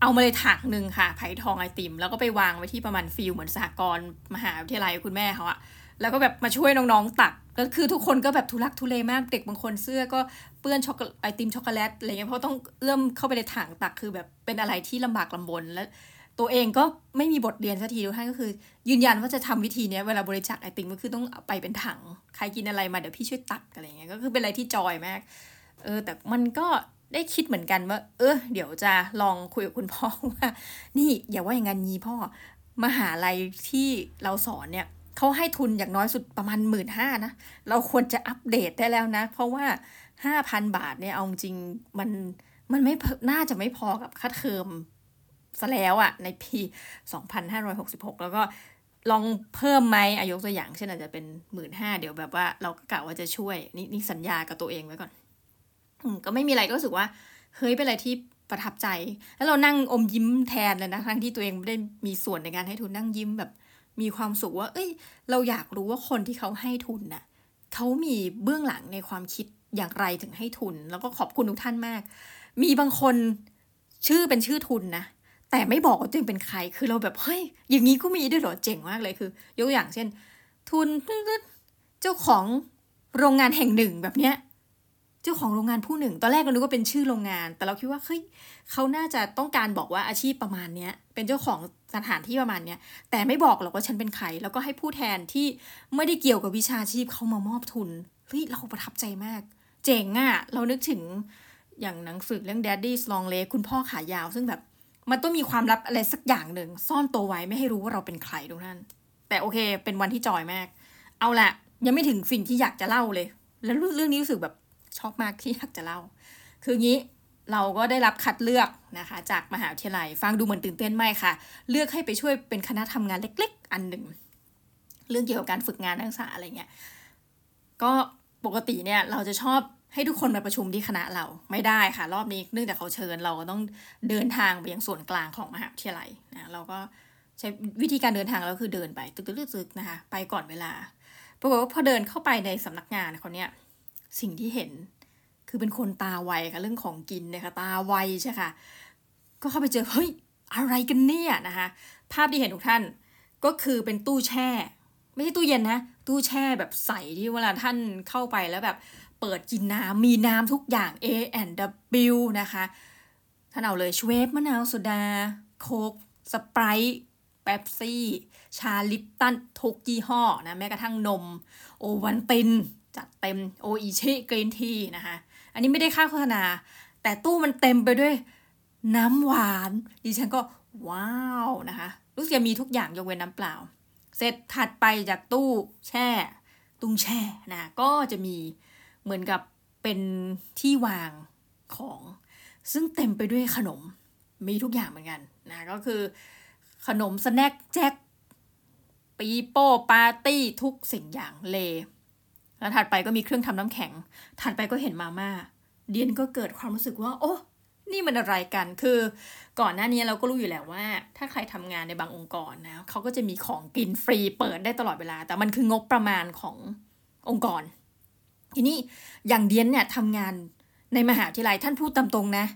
เอามาเลยถังหนึ่งค่ะไผ่ทองไอติม แล้วก็ไปวางไว้ที่ประมาณ feel เหมือนสหกรณ์มหาวิทยาลัยคุณแม่เขาอะ แล้วก็แบบมาช่วยน้องๆตักก็คือทุกคนก็แบบทุลักทุเลมากเด็กบางคนเสื้อก็เปื้อนช็อกไอติมช็อกโกแลตอะไรเงี้ยเพราะต้องเอื้อมเข้าไปในถังตักคือแบบเป็นอะไรที่ลำบากลำบนแล้วตัวเองก็ไม่มีบทเรียนสักทีทุกท่านก็คือ ยืนยันว่าจะทำวิธีนี้เวลาบริจาคไอติมก็คือต้องไปเป็นถัง ใครกินอะไรมาเดี๋ยวพี่ช่วยตักอะไรเงี้ยก็คือเป็นอะไรที่จอยมากเออแต่มันก็ได้คิดเหมือนกันว่า เออเดี๋ยวจะลองคุยกับคุณพ่อว่า นี่อย่าว่าอย่างนั้นยีพ่อมหาลัยที่เราสอนเนี่ย เขาให้ทุนอย่างน้อยสุดประมาณหมื่นห้านะ เราควรจะอัปเดตได้แล้วนะ เพราะว่าห้าพันบาทเนี่ยเอาจริงมันมันไม่น่าจะไม่พอกับค่าเทอมซะแล้วอะในปี 2566 แล้วก็ลองเพิ่มไหมอายกตัวอย่างเช่นอาจจะเป็นหมื่นห้าเดี๋ยวแบบว่าเราก็กะว่าจะช่วยนี่นี่สัญญากับตัวเองไว้ก่อนก็ไม่มีอะไรก็รู้สึกว่า เฮ้ยเป็นอะไรที่ประทับใจ แล้วเรานั่งอมยิ้มแทนเลยนะทั้งที่ตัวเองไม่ได้มีส่วนในการให้ทุนนั่งยิ้มแบบ มีความสุขว่า เอ้ย เราอยากรู้ว่าคนที่เขาให้ทุนน่ะเขามีเบื้องหลังในความคิดอย่างไรถึงให้ทุน แล้วก็ขอบคุณทุกท่านมาก มีบางคนชื่อเป็นชื่อทุนนะแต่ไม่บอกว่าตัวเองเป็นใคร คือเราแบบเฮ้ย อย่างนี้ก็มีด้วยเหรอ เจ๋งมากเลยคือ ยกอย่างเช่น ทุนเจ้าของโรงงานแห่งหนึ่งแบบเนี้ย เจ้าของโรงงานผู้หนึ่ง ตอนแรกเราคิดว่าเป็นชื่อโรงงาน แต่เราคิดว่าเฮ้ยเขาน่าจะต้องการบอกว่าอาชีพประมาณเนี้ย เป็นเจ้าของ สถานที่ประมาณเนี้ยแต่ไม่บอกหรอกว่าฉันเป็นใคร แล้วก็ให้ผู้แทนที่ไม่ได้เกี่ยวกับวิชาชีพเขามามอบทุนเฮ้ยเราประทับใจมาก เจ๋งอะ่ะ เรานึกถึงอย่างหนังสือเรื่อง Daddy's Long Leg คุณพ่อขายาว ซึ่งแบบมันต้องมีความลับอะไรสักอย่างหนึ่ง ซ่อนตัวไว้ไม่ให้รู้ว่าเราเป็นใครทุกท่านแต่โอเค เป็นวันที่จอยมาก เอาละยังไม่ถึงสิ่งที่อยากจะเล่าเลย แล้วเรื่องนี้รู้สึกแบบชอบมากที่อยากจะเล่า คืองี้ เราก็ได้รับคัดเลือกนะคะ จากมหาวิทยาลัย ฟังดูเหมือนตื่นเต้นไหมค่ะ เลือกให้ไปช่วยเป็นคณะทำงานเล็ก ๆ อันหนึ่ง เรื่องเกี่ยวกับการฝึกงานนักศึกษาอะไรเงี้ย ก็ปกติเนี่ยเราจะชอบให้ทุกคนมาประชุมที่คณะเราไม่ได้ค่ะ รอบนี้เนื่องจากเขาเชิญเราก็ต้องเดินทางไปยังส่วนกลางของมหาวิทยาลัยนะเราก็ใช้วิธีการเดินทางเราคือเดินไปตึกๆๆนะคะ ไปก่อนเวลาปรากฏว่าพอเดินเข้าไปในสำนักงานคนเนี้ยสิ่งที่เห็น คือเป็นคนตาไวค่ะเรื่องของกินนะคะตาไวใช่ค่ะ ก็เข้าไปเจอเฮ้ยอะไรกันเนี่ยนะคะภาพที่เห็นทุกท่านก็คือเป็นตู้แช่ ไม่ใช่ตู้เย็นนะ ตู้แช่แบบใสที่เวลาท่านเข้าไปแล้วแบบเปิดกินน้ำมีน้ำทุกอย่าง A and W นะคะ ท่านเอาเลยชเวปส์มะนาวโซดา โค้กสไปรท์เป๊ปซี่ ชาลิปตันทุกยี่ห้อนะ แม้กระทั่งนม โอวัลติน จัดเต็มโออิชิ green tea นะคะ อันนี้ไม่ได้ค่าโฆษณา แต่ตู้มันเต็มไปด้วยน้ำหวาน ดิฉันก็ว้าวนะคะรู้สึกมีทุกอย่างยกเว้นน้ำเปล่า เสร็จถัดไปจากตู้แช่ ตุ้งแช่นะก็จะมีเหมือนกับเป็นที่วางของ ซึ่งเต็มไปด้วยขนมมีทุกอย่างเหมือนกันนะก็คือขนมสแน็คแจ็คปีโป้ปาร์ตี้ทุกสิ่งอย่างเล แล้วถัดไปก็มีเครื่องทำน้ำแข็ง ถัดไปก็เห็นมาม่า เดียนก็เกิดความรู้สึกว่า โอ้ นี่มันอะไรกัน คือ ก่อนหน้านี้เราก็รู้อยู่แล้วว่า ถ้าใครทำงานในบางองค์กรนะเขาก็จะมีของกินฟรีเปิดได้ตลอดเวลา แต่มันคืองบประมาณขององค์กร ทีนี้อย่างเดียนเนี่ยทำงานในมหาวิทยาลัยท่านพูดตามตรงนะ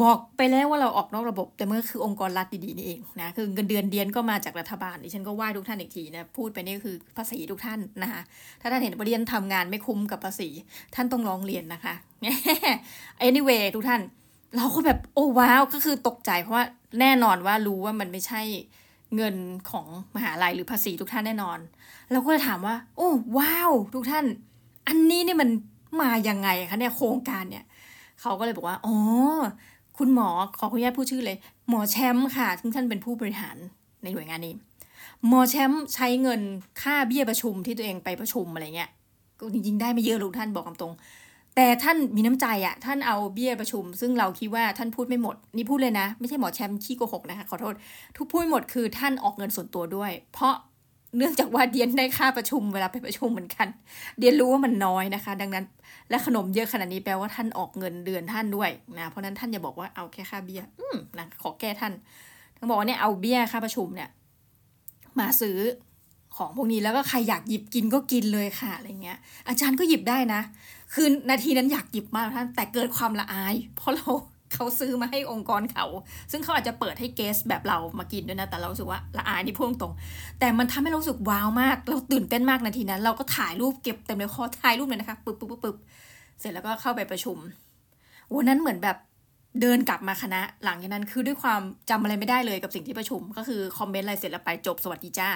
บอกไปแล้วว่าเราออกนอกระบบ แต่เมื่อคือองค์กรรัฐดีๆนี่เองนะคือเงินเดือนเดียนก็มาจากรัฐบาลดิฉันก็ไหว้ทุกท่านอีกทีนะพูดไปนี่คือภาษีทุกท่านนะคะถ้าท่านเห็นว่าเดียนทำงานไม่คุ้มกับภาษี ท่านต้องร้องเรียนนะคะ anyway ทุกท่าน เราก็แบบโอ้ว้าวก็คือตกใจเพราะว่าแน่นอนว่ารู้ว่ามันไม่ใช่เงินของมหาลัยหรือภาษีทุกท่านแน่นอนเราก็เลยถามว่า โอ้ว้าว ทุกท่าน อันนี้นี่มันมายังไงคะเนี่ยโครงการเนี่ยเขาก็เลยบอกว่า อ๋อ คุณหมอขออนุญาตพูดชื่อเลย หมอแชมป์ค่ะซึ่งท่านเป็นผู้บริหารในหน่วยงานนี้หมอแชมป์ใช้เงินค่าเบี้ยประชุมที่ตัวเองไปประชุมอะไรเงี้ยก็จริงๆได้ไม่เยอะลูกท่านบอกตรงแต่ท่านมีน้ำใจอะ่ะ ท่านเอาเบี้ยประชุม ซึ่งเราคิดว่าท่านพูดไม่หมด นี่พูดเลยนะ ไม่ใช่หมอแชมป์ขี้โกหกนะคะขอโทษ ทุกพูดหมดคือท่านออกเงินส่วนตัวด้วย เพราะ เนื่องจากว่าเดียนได้ค่าประชุมเวลาไปประชุมเหมือนกัน เดียนรู้ว่ามันน้อยนะคะ ดังนั้น และขนมเยอะขนาดนี้แปลว่าท่านออกเงินเดือนท่านด้วยนะเพราะนั้นท่านอย่าบอกว่าเอาแค่ค่าเบี้ยอืมนะขอแก้ท่านท่านบอกว่าเนี่ยเอาเบีย้ยค่าประชุมเนี่ย มาซื้อของพวกนี้แล้วก็ใครอยากหยิบกินก็กินเลยค่ะอะไรเงี้ย อาจารย์ก็หยิบได้นะ คือนาทีนั้นอยากหยิบมากท่านแต่เกิดความละอาย เพราะเรา เขาซื้อมาให้องค์กรเขา ซึ่งเขาอาจจะเปิดให้เกสแบบเรามากินด้วยนะ แต่เราสึกว่าละอายนี่พุ่งตรง แต่มันทำให้เราสึกว้าวมาก เราตื่นเต้นมากนาทีนั้น เราก็ถ่ายรูปเก็บเต็มเลยขอถ่ายรูปเลยนะคะปึ๊บปึ๊บปึ๊บเสร็จแล้วก็เข้าไปประชุมวันนั้นเหมือนแบบเดินกลับมาคณะ หลังจากนั้นคือด้วยความจำอะไรไม่ได้เลยกับสิ่งที่ประชุม ก็คือคอมเมนต์อะไรเสร็จแล้วไปจบสวัสดีจ้า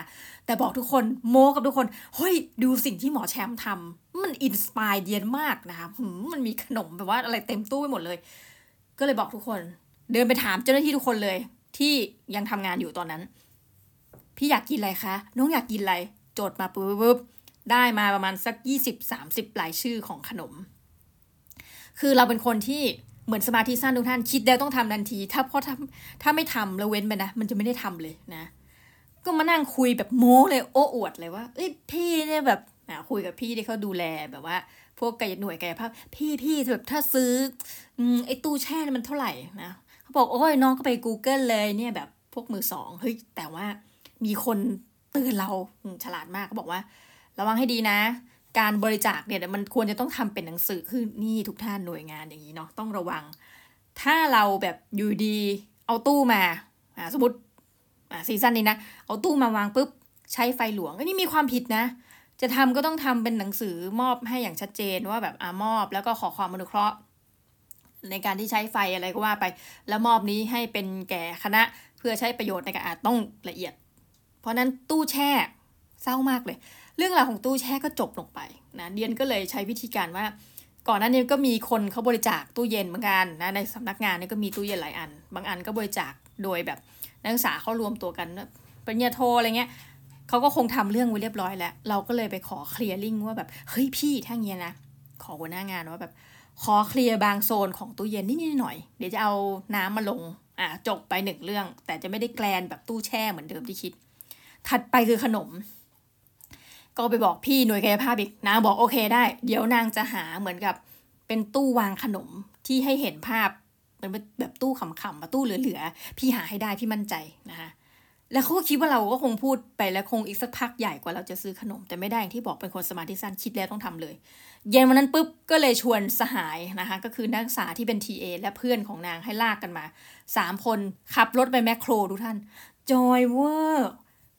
แต่บอกทุกคนโมกับทุกคน เฮ้ย ดูสิ่งที่หมอแชมป์ทำมันอินสปายเดียนมากนะคะมันมีขนมแบบว่าอะไรเต็มตู้ไปหมดเลย ก็เลยบอกทุกคน เดินไปถามเจ้าหน้าที่ทุกคนเลย ที่ยังทำงานอยู่ตอนนั้น พี่อยากกินอะไรคะ น้องอยากกินอะไร โจทย์มาปุ๊บได้มาประมาณสักยี่สิบสามสิบรายชื่อของขนม คือเราเป็นคนที่เหมือนสมาธิสั้นทุกท่านคิดแล้วต้องทำทันที ถ้าพอทำถ้าไม่ทำแล้วเว้นไปนะ มันจะไม่ได้ทำเลยนะ ก็มานั่งคุยแบบโม้เลยโอ้อวดเลยว่า เอ้ยพี่เนี่ยแบบคุยกับพี่ที่เขาดูแลแบบว่า พวกกายหน่วยกายภาพ พี่พี่แบบถ้าซื้ออไอ้ตู้แช่มันเท่าไหร่นะเขาบอกโอ้ยน้องก็ไป Google เลยเนี่ยแบบพวกมือสองเฮ้ยแต่ว่ามีคนเตือนเราฉลาดมากเขาบอกว่า ระวังให้ดีนะ การบริจาคเนี่ยมันควรจะต้องทำเป็นหนังสือคือนี่ทุกท่านหน่วยงานอย่างนี้เนาะต้องระวัง ถ้าเราแบบอยู่ดีเอาตู้มาอ่าสมมติอ่าซีซั่นนี้นะ เอาตู้มาวางปุ๊บใช้ไฟหลวงอันนี้มีความผิดนะ จะทำก็ต้องทำเป็นหนังสือมอบให้อย่างชัดเจนว่าแบบอ่ามอบ แล้วก็ขอความอนุเคราะห์ ในการที่ใช้ไฟอะไรก็ว่าไป แล้วมอบนี้ให้เป็นแก่คณะเพื่อใช้ประโยชน์ในการอาจต้องละเอียด เพราะนั้นตู้แช่เศร้ามากเลย เรื่องราวของตู้แช่ก็จบลงไปนะเดียนก็เลยใช้วิธีการว่า ก่อนหน้านี้ก็มีคนเขาบริจาคตู้เย็นเหมือนกันนะในสำนักงานนี่ก็มีตู้เย็นหลายอัน บางอันก็บริจาคโดยแบบนักศึกษาเขารวมตัวกันปริญญาโทอะไรเงี้ย เขาก็คงทำเรื่องไว้เรียบร้อยแล้ว เราก็เลยไปขอเคลียร์ลิงว่าแบบเฮ้ยพี่ถ้าเงี้ยนะขอหัวหน้างานว่าแบบ ขอเคลียร์บางโซนของตู้เย็นนิดหน่อย เดี๋ยวจะเอาน้ำมาลงอะจบไปหนึ่งเรื่อง แต่จะไม่ได้แกลนแบบตู้แช่เหมือนเดิมที่คิด ถัดไปคือขนม ก็ไปบอกพี่หน่วยกายภาพอีกนางบอกโอเคได้ เดี๋ยวนางจะหาเหมือนกับเป็นตู้วางขนมที่ให้เห็นภาพเป็นแบบตู้ขำๆตู้เหลือๆ พี่หาให้ได้พี่มั่นใจนะคะ แล้วเขาก็คิดว่าเราก็คงพูดไปแล้วคงอีกสักพักใหญ่กว่าเราจะซื้อขนม แต่ไม่ได้อย่างที่บอกเป็นคนสมาธิสั้นคิดแล้วต้องทำเลย เย็นวันนั้นปุ๊บก็เลยชวนสหายนะคะ ก็คือนักศึกษาที่เป็น TA และเพื่อนของนางให้ลากกันมาสามคนขับรถไปแมคโครทุกท่านจอยเวอร์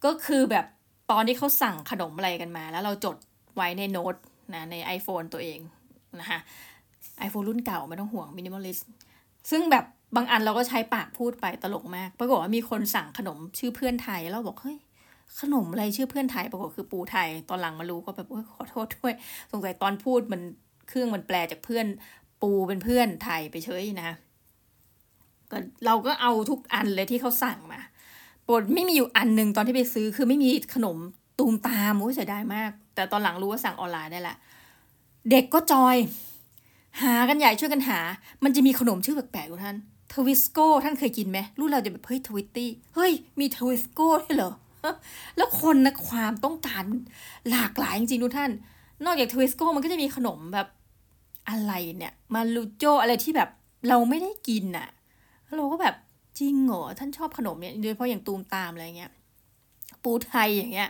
ก็คือแบบตอนที่เขาสั่งขนมอะไรกันมา แล้วเราจดไว้ในโน้ตนะใน iPhone ตัวเองนะคะ iPhone รุ่นเก่าไม่ต้องห่วง minimalist ซึ่งแบบ บางอันเราก็ใช้ปากพูดไปตลกมาก ปรากฏว่ามีคนสั่งขนมชื่อเพื่อนไทยเราบอกเฮ้ยขนมอะไรชื่อเพื่อนไทยปรากฏคือปูไทย ตอนหลังมารู้ก็แบบขอโทษด้วย สงสัยตอนพูดมันเครื่องมันแปลจากเพื่อนปูเป็นเพื่อนไทยไปเฉยนะก็เราก็เอาทุกอันเลยที่เขาสั่งมาปรากฏไม่มีอยู่อันหนึ่งตอนที่ไปซื้อคือไม่มีขนมตูมตามโอ้เสียดายมาก แต่ตอนหลังรู้ว่าสั่งออนไลน์ได้ละ เด็กก็ joy หากันใหญ่ช่วยกันหา มันจะมีขนมชื่อแปลกๆทุกท่าน ทวิสโก้ท่านเคยกินไหมรุ่นเราจะแบบเฮ้ยทวิสตี้เฮ้ยมีทวิสโก้ด้วยเหรอแล้วคนนะความต้องการหลากหลายจริงๆทุกท่าน นอกจากทวิสโก้มันก็จะมีขนมแบบอะไรเนี่ยมาลูโจอะไรที่แบบเราไม่ได้กินอะ่ะเราก็แบบจริงเหรอท่านชอบขนมเนี่ยโดยเฉพาะอย่างตูมตามอะไรเงี้ยปูไทยอย่างเงี้ย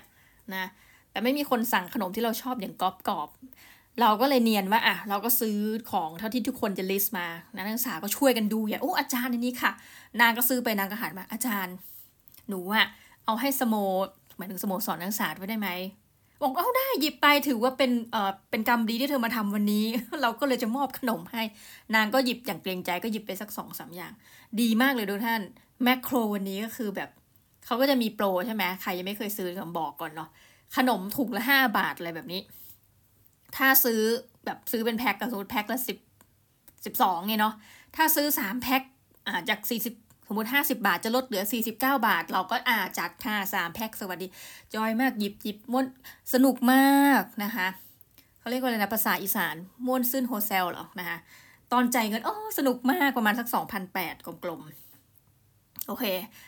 นะแต่ไม่มีคนสั่งขนมที่เราชอบอย่างกรอบกรอบ เราก็เลยเนียนว่าอะเราก็ซื้อของเท่าที่ทุกคนจะลิสต์มานักศึกษาก็ช่วยกันดูอย่างโอ้อาจารย์อันนี้ค่ะ นางก็ซื้อไปนางก็หันมาอาจารย์ หนูอะเอาให้สโมหมายถึงสโมสอนนักศึกษาไว้ได้ไหมบอกเอาได้หยิบไปถือว่าเป็นเอ่อเป็นกรรมดีที่เธอมาทำวันนี้ เราก็เลยจะมอบขนมให้ นางก็หยิบอย่างเกรงใจก็หยิบไปสักสองสาอย่าง ดีมากเลยดูท่านแมคโครวันนี้ก็คือแบบเขาก็จะมีโปรใช่ไหมใครยังไม่เคยซื้อก็บอกก่อนเนาะขนมถุงละห้าบาทอะไรแบบนี้ ถ้าซื้อแบบซื้อเป็นแพ็คกับสมมติแพ็คละสิบสิบสองเนี่ยเนาะถ้าซื้อสามแพ็คอ่าจากสี่สิบสมมติห้าสิบาทจะลดเหลือสี่สิบเก้าบาท เราก็อ่าจัดค่าสามแพ็คสวัสดี จอยมากหยิบหยิบม้วนสนุกมากนะคะเขาเรียกว่าอะไรนะภาษาอีสานม้วนซื่นโฮเซลหรอนะคะตอนใจเงินโอ้สนุกมากประมาณสักสองพันแปดกลมๆ โอเค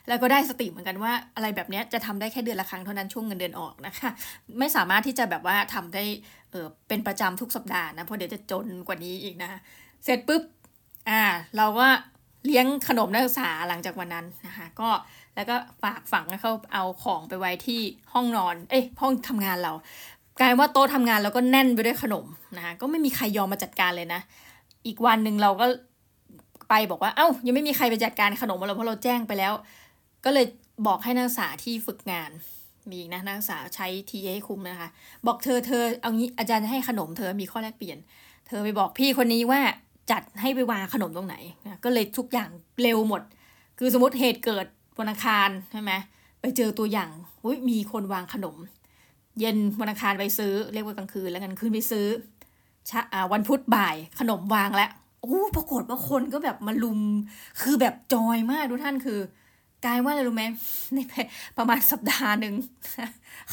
แล้วก็ได้สติเหมือนกันว่าอะไรแบบนี้จะทำได้แค่เดือนละครั้งเท่านั้นช่วงเงินเดือนออกนะคะ ไม่สามารถที่จะแบบว่าทำได้เออเป็นประจำทุกสัปดาห์นะ เพราะเดี๋ยวจะจนกว่านี้อีกนะ เสร็จปุ๊บ อ่า เราก็เลี้ยงขนมนักศึกษาหลังจากวันนั้นนะคะ ก็แล้วก็ฝากฝังให้เขาเอาของไปไว้ที่ห้องนอน เอ้ยห้องทำงานเรา กลายว่าโต๊ะทำงานเราก็แน่นไปด้วยขนมนะคะก็ไม่มีใครยอมมาจัดการเลยนะ อีกวันหนึ่งเราก็ ไปบอกว่าเอา้ายังไม่มีใครไปจัดการขนมเราเพราะเราแจ้งไปแล้ว ก็เลยบอกให้นักศึกษาที่ฝึกงาน มีนะนักศึกษาใช้ทีให้คุมนะคะ บอกเธอเธอเอางี้อาจารย์จะให้ขนมเธอมีข้อแลกเปลี่ยน เธอไปบอกพี่คนนี้ว่าจัดให้ไปวางขนมตรงไหนนะก็เลยทุกอย่างเร็วหมด คือสมมติเหตุเกิดวันอังคารใช่ไหมไปเจอตัวอย่างอุ้ยมีคนวางขนม เย็นวันอังคารไปซื้อ เรียกว่ากลางคืนแล้วกันคืนไปซื้อชะวันพุธบ่ายขนมวางแล้ว โอ้ปรากฏว่าคนก็แบบมาลุม คือแบบจอยมากทุกท่านคือกลายว่าอะไรรู้ไหมในประมาณสัปดาห์หนึ่ง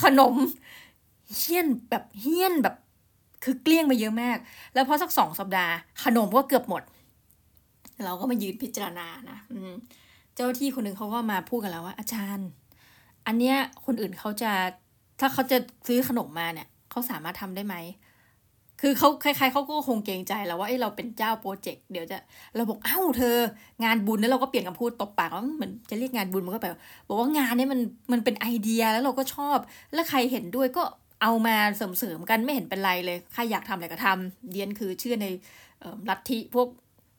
ขนมเฮี้ยนแบบเฮี้ยนแบบ คือเกลี้ยงไปเยอะมาก แล้วพอสักสองสัปดาห์ ขนมก็เกือบหมด เราก็มายืนพิจารณานะเจ้าที่คนหนึ่งเขาก็มาพูดกันแล้วว่า อาจารย์ อันเนี้ยคนอื่นเขาจะถ้าเขาจะซื้อขนมมาเนี่ยเขาสามารถทำได้ไหม คือเขาใครๆเขาก็คงเกรงใจแล้วว่าเอ้เราเป็นเจ้าโปรเจกต์เดี๋ยวจะเราบอกเอ้าเธองานบุญแล้วเราก็เปลี่ยนคำพูดตบปากว่าเหมือนจะเรียกงานบุญมันก็แบบบอกว่างานนี้มันมันเป็นไอเดียแล้วเราก็ชอบ แล้วใครเห็นด้วยก็เอามาเสริมๆกันไม่เห็นเป็นไรเลยใครอยากทำอะไรก็ทำเดียนคือเชื่อในลัทธิพวก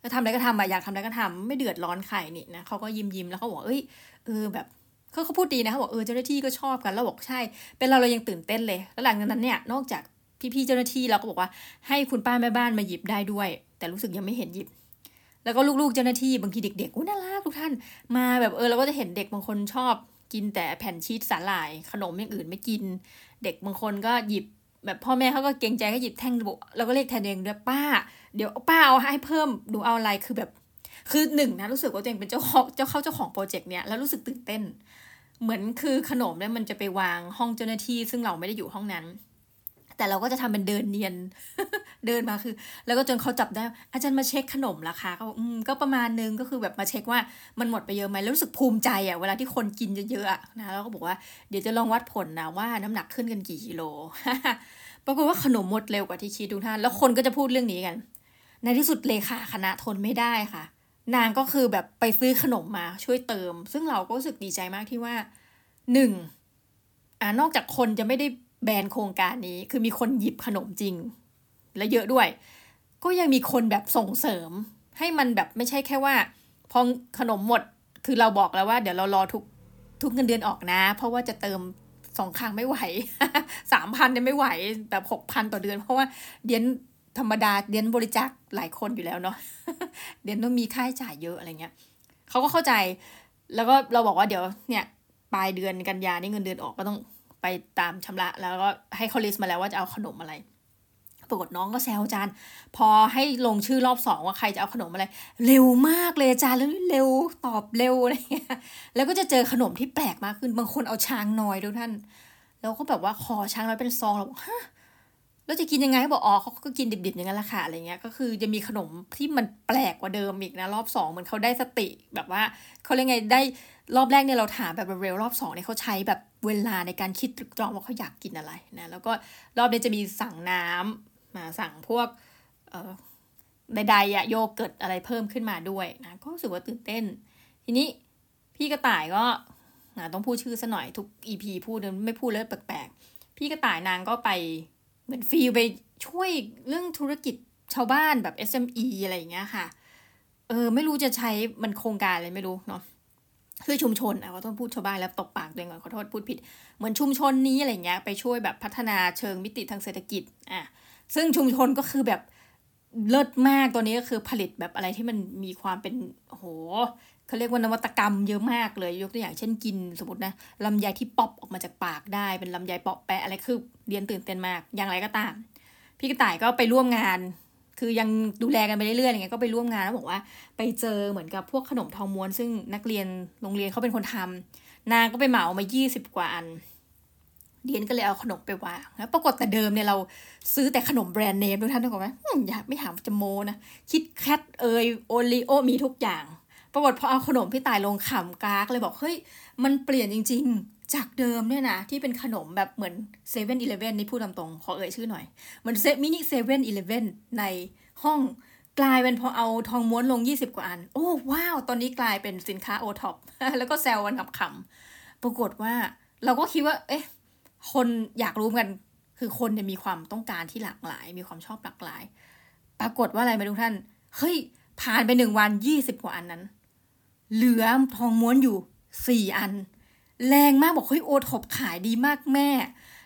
จะทำอะไรก็ทำอะอยากทำอะไรก็ทำไม่เดือดร้อนใครนี่นะเขาก็ยิ้มยิ้มแล้วเขาบอกเอ้ยเออแบบเขาเขาพูดดีนะเขาบอกเออเจ้าหน้าที่ก็ชอบกันแล้วบอกใช่ เป็นเราเรายังตื่นเต้นเลย แล้วหลังจากนั้นเนี่ยนอกจาก พี่ๆเจ้าหน้าที่เราก็บอกว่าให้คุณป้าแม่บ้านมาหยิบได้ด้วย แต่รู้สึกยังไม่เห็นหยิบ แล้วก็ลูกๆเจ้าหน้าที่บางทีเด็กๆอุ้น่ารักทุกท่าน มาแบบเออเราก็จะเห็นเด็กบางคนชอบกินแต่แผ่นชีสสาหร่าย ขนมอย่างอื่นไม่กิน เด็กบางคนก็หยิบแบบพ่อแม่เขาก็เกรงใจก็หยิบแท่งระบบเราก็เรียกแทนเองด้วยป้า เดี๋ยวป้าเอาให้เพิ่มดูเอาอะไรคือแบบคือหนึ่งนะรู้สึกว่าตัวเองเป็นเจ้าของเจ้าเข้าเจ้าของโปรเจกต์เนี้ยแล้วรู้สึกตื่นเต้น เหมือนคือขนมเนี่ยมันจะไปวางห้องเจ้าหน้าที่ ซึ่งเราไม่ได้อยู่ห้องนั้น แต่เราก็จะทำเป็นเดินเนียน เดินมาคือ แล้วก็จนเขาจับได้ อาจารย์มาเช็คขนมราคาเขาอืมก็ประมาณนึงก็คือแบบมาเช็คว่ามันหมดไปเยอะไหมแล้วรู้สึกภูมิใจอะเวลาที่คนกินเยอะๆนะแล้วก็บอกว่าเดี๋ยวจะลองวัดผลนะว่าน้ำหนักขึ้นกันกี่กิโลปรากฏว่าขนมหมดเร็วกว่าที่คิดทุกท่านแล้วคนก็จะพูดเรื่องนี้กัน ในที่สุดเลขาคณะทนไม่ได้ค่ะ นางก็คือแบบไปซื้อขนมมาช่วยเติม ซึ่งเราก็รู้สึกดีใจมากที่ว่าหนึ่งอ่านอกจากคนจะไม่ได้ แบนโครงการนี้คือมีคนหยิบขนมจริง และเยอะด้วย ก็ยังมีคนแบบส่งเสริม ให้มันแบบไม่ใช่แค่ว่า พอขนมหมดคือเราบอกแล้วว่าเดี๋ยวเรารอทุกทุกเงินเดือนออกนะ เพราะว่าจะเติมสองครั้งไม่ไหวสามพันเนี่ยไม่ไหวแบบหกพันต่อเดือน เพราะว่าเดียนธรรมดาเดียนบริจาคหลายคนอยู่แล้วเนาะเดียนต้องมีค่าใช้จ่ายเยอะอะไรเงี้ยเขาก็เข้าใจ แล้วก็เราบอกว่าเดี๋ยวเนี่ยปลายเดือนกันยานี่เงินเดือนออกก็ต้อง ไปตามชำระแล้วก็ให้เขาลิสต์มาแล้วว่าจะเอาขนมอะไร ปรากฏน้องก็แซวอาจารย์ พอให้ลงชื่อรอบสองว่าใครจะเอาขนมอะไร เร็วมากเลยอาจารย์แล้วเร็วตอบเร็วอะไรเงี้ยแล้วก็จะเจอขนมที่แปลกมากขึ้นบางคนเอาช้างน้อยทุกท่าน แล้วก็แบบว่าขอช้างน้อยเป็นซองเราบอกฮะแล้วจะกินยังไงเขาบอกอ๋อเขาก็กินดิบๆอย่างนั้นแหละค่ะอะไรเงี้ยก็คือจะมีขนมที่มันแปลกกว่าเดิมอีกนะ รอบสองเหมือนเขาได้สติแบบว่าเขาเรียกไงได้ รอบแรกเนี่ยเราถามแบบเร็วรอบสองเนี่ยเขาใช้แบบเวลาในการคิดตรึกตรองว่าเขาอยากกินอะไรนะแล้วก็รอบนี้จะมีสั่งน้ำมาสั่งพวกใดๆอะโยเกิร์ตอะไรเพิ่มขึ้นมาด้วยนะก็รู้สึกว่าตื่นเต้น ทีนี้พี่กระต่ายก็ต้องพูดชื่อซะหน่อยทุก EP พูดไม่พูดแล้วแปลกๆ พี่กระต่ายนางก็ไปเหมือนฟีลไปช่วยเรื่องธุรกิจชาวบ้านแบบ SME อะไรอย่างเงี้ยค่ะ เออไม่รู้จะใช้มันโครงการอะไรไม่รู้เนาะ คือชุมชนอะก็ต้องพูดชาวบ้านแล้วตกปากตัวเองก่อนขอโทษพูดผิด เหมือนชุมชนนี้อะไรเงี้ยไปช่วยแบบพัฒนาเชิงมิติทางเศรษฐกิจอะซึ่งชุมชนก็คือแบบเลิศมากตัวนี้ก็คือผลิตแบบอะไรที่มันมีความเป็นโหเขาเรียกว่านวัตกรรมเยอะมากเลยยกตัวอย่างเช่นกินสมมตินะลำไยที่ป๊อปออกมาจากปากได้เป็นลำไยเปาะแปะอะไรคือเรียนตื่นเต้นมากอย่างไรก็ตาม พี่กระต่ายก็ไปร่วมงาน คือยังดูแลกันไปเรื่อยๆอะไรเงี้ยก็ไปร่วมงานแล้วบอกว่าไปเจอเหมือนกับพวกขนมทองม้วน ซึ่งนักเรียนโรงเรียนเขาเป็นคนทำนางก็ไปเหมามายี่สิบกว่าอันเดียนก็เลยเอาขนมไปวางแล้วปรากฏแต่เดิมเนี่ยเราซื้อแต่ขนมแบรนด์เนมทุกท่านถูกไหมอย่าไม่หามจะโมนะ คิดแคทเอยโอรีโอมีทุกอย่าง ปรากฏพอเอาขนมพี่ตายลงขำกากเลยบอกเฮ้ยมันเปลี่ยนจริง ๆ จากเดิมเนี่ยนะที่เป็นขนมแบบเหมือนเซเว่นอีเลฟเว่นนี่พูดตามตรงขอเอ่ยชื่อหน่อย เหมือนเซมินิเซเว่นอีเลฟเว่นในห้องกลายเป็นพอเอาทองม้วนลง 20 กว่าอัน โอ้ว้าว ตอนนี้กลายเป็นสินค้าโอท็อปแล้วก็แซวกันขำๆปรากฏว่าเราก็คิดว่า เอ๊ะ คนอยากรู้กัน คือคนเนี่ยมีความต้องการที่หลากหลาย มีความชอบหลากหลาย ปรากฏว่าอะไรไหมทุกท่าน เฮ้ย ผ่านไปหนึ่งวันยี่สิบกว่าอันนั้น เหลือทองม้วนอยู่สี่อัน แรงมากบอกเฮ้ยโอท็อปขายดีมากแม่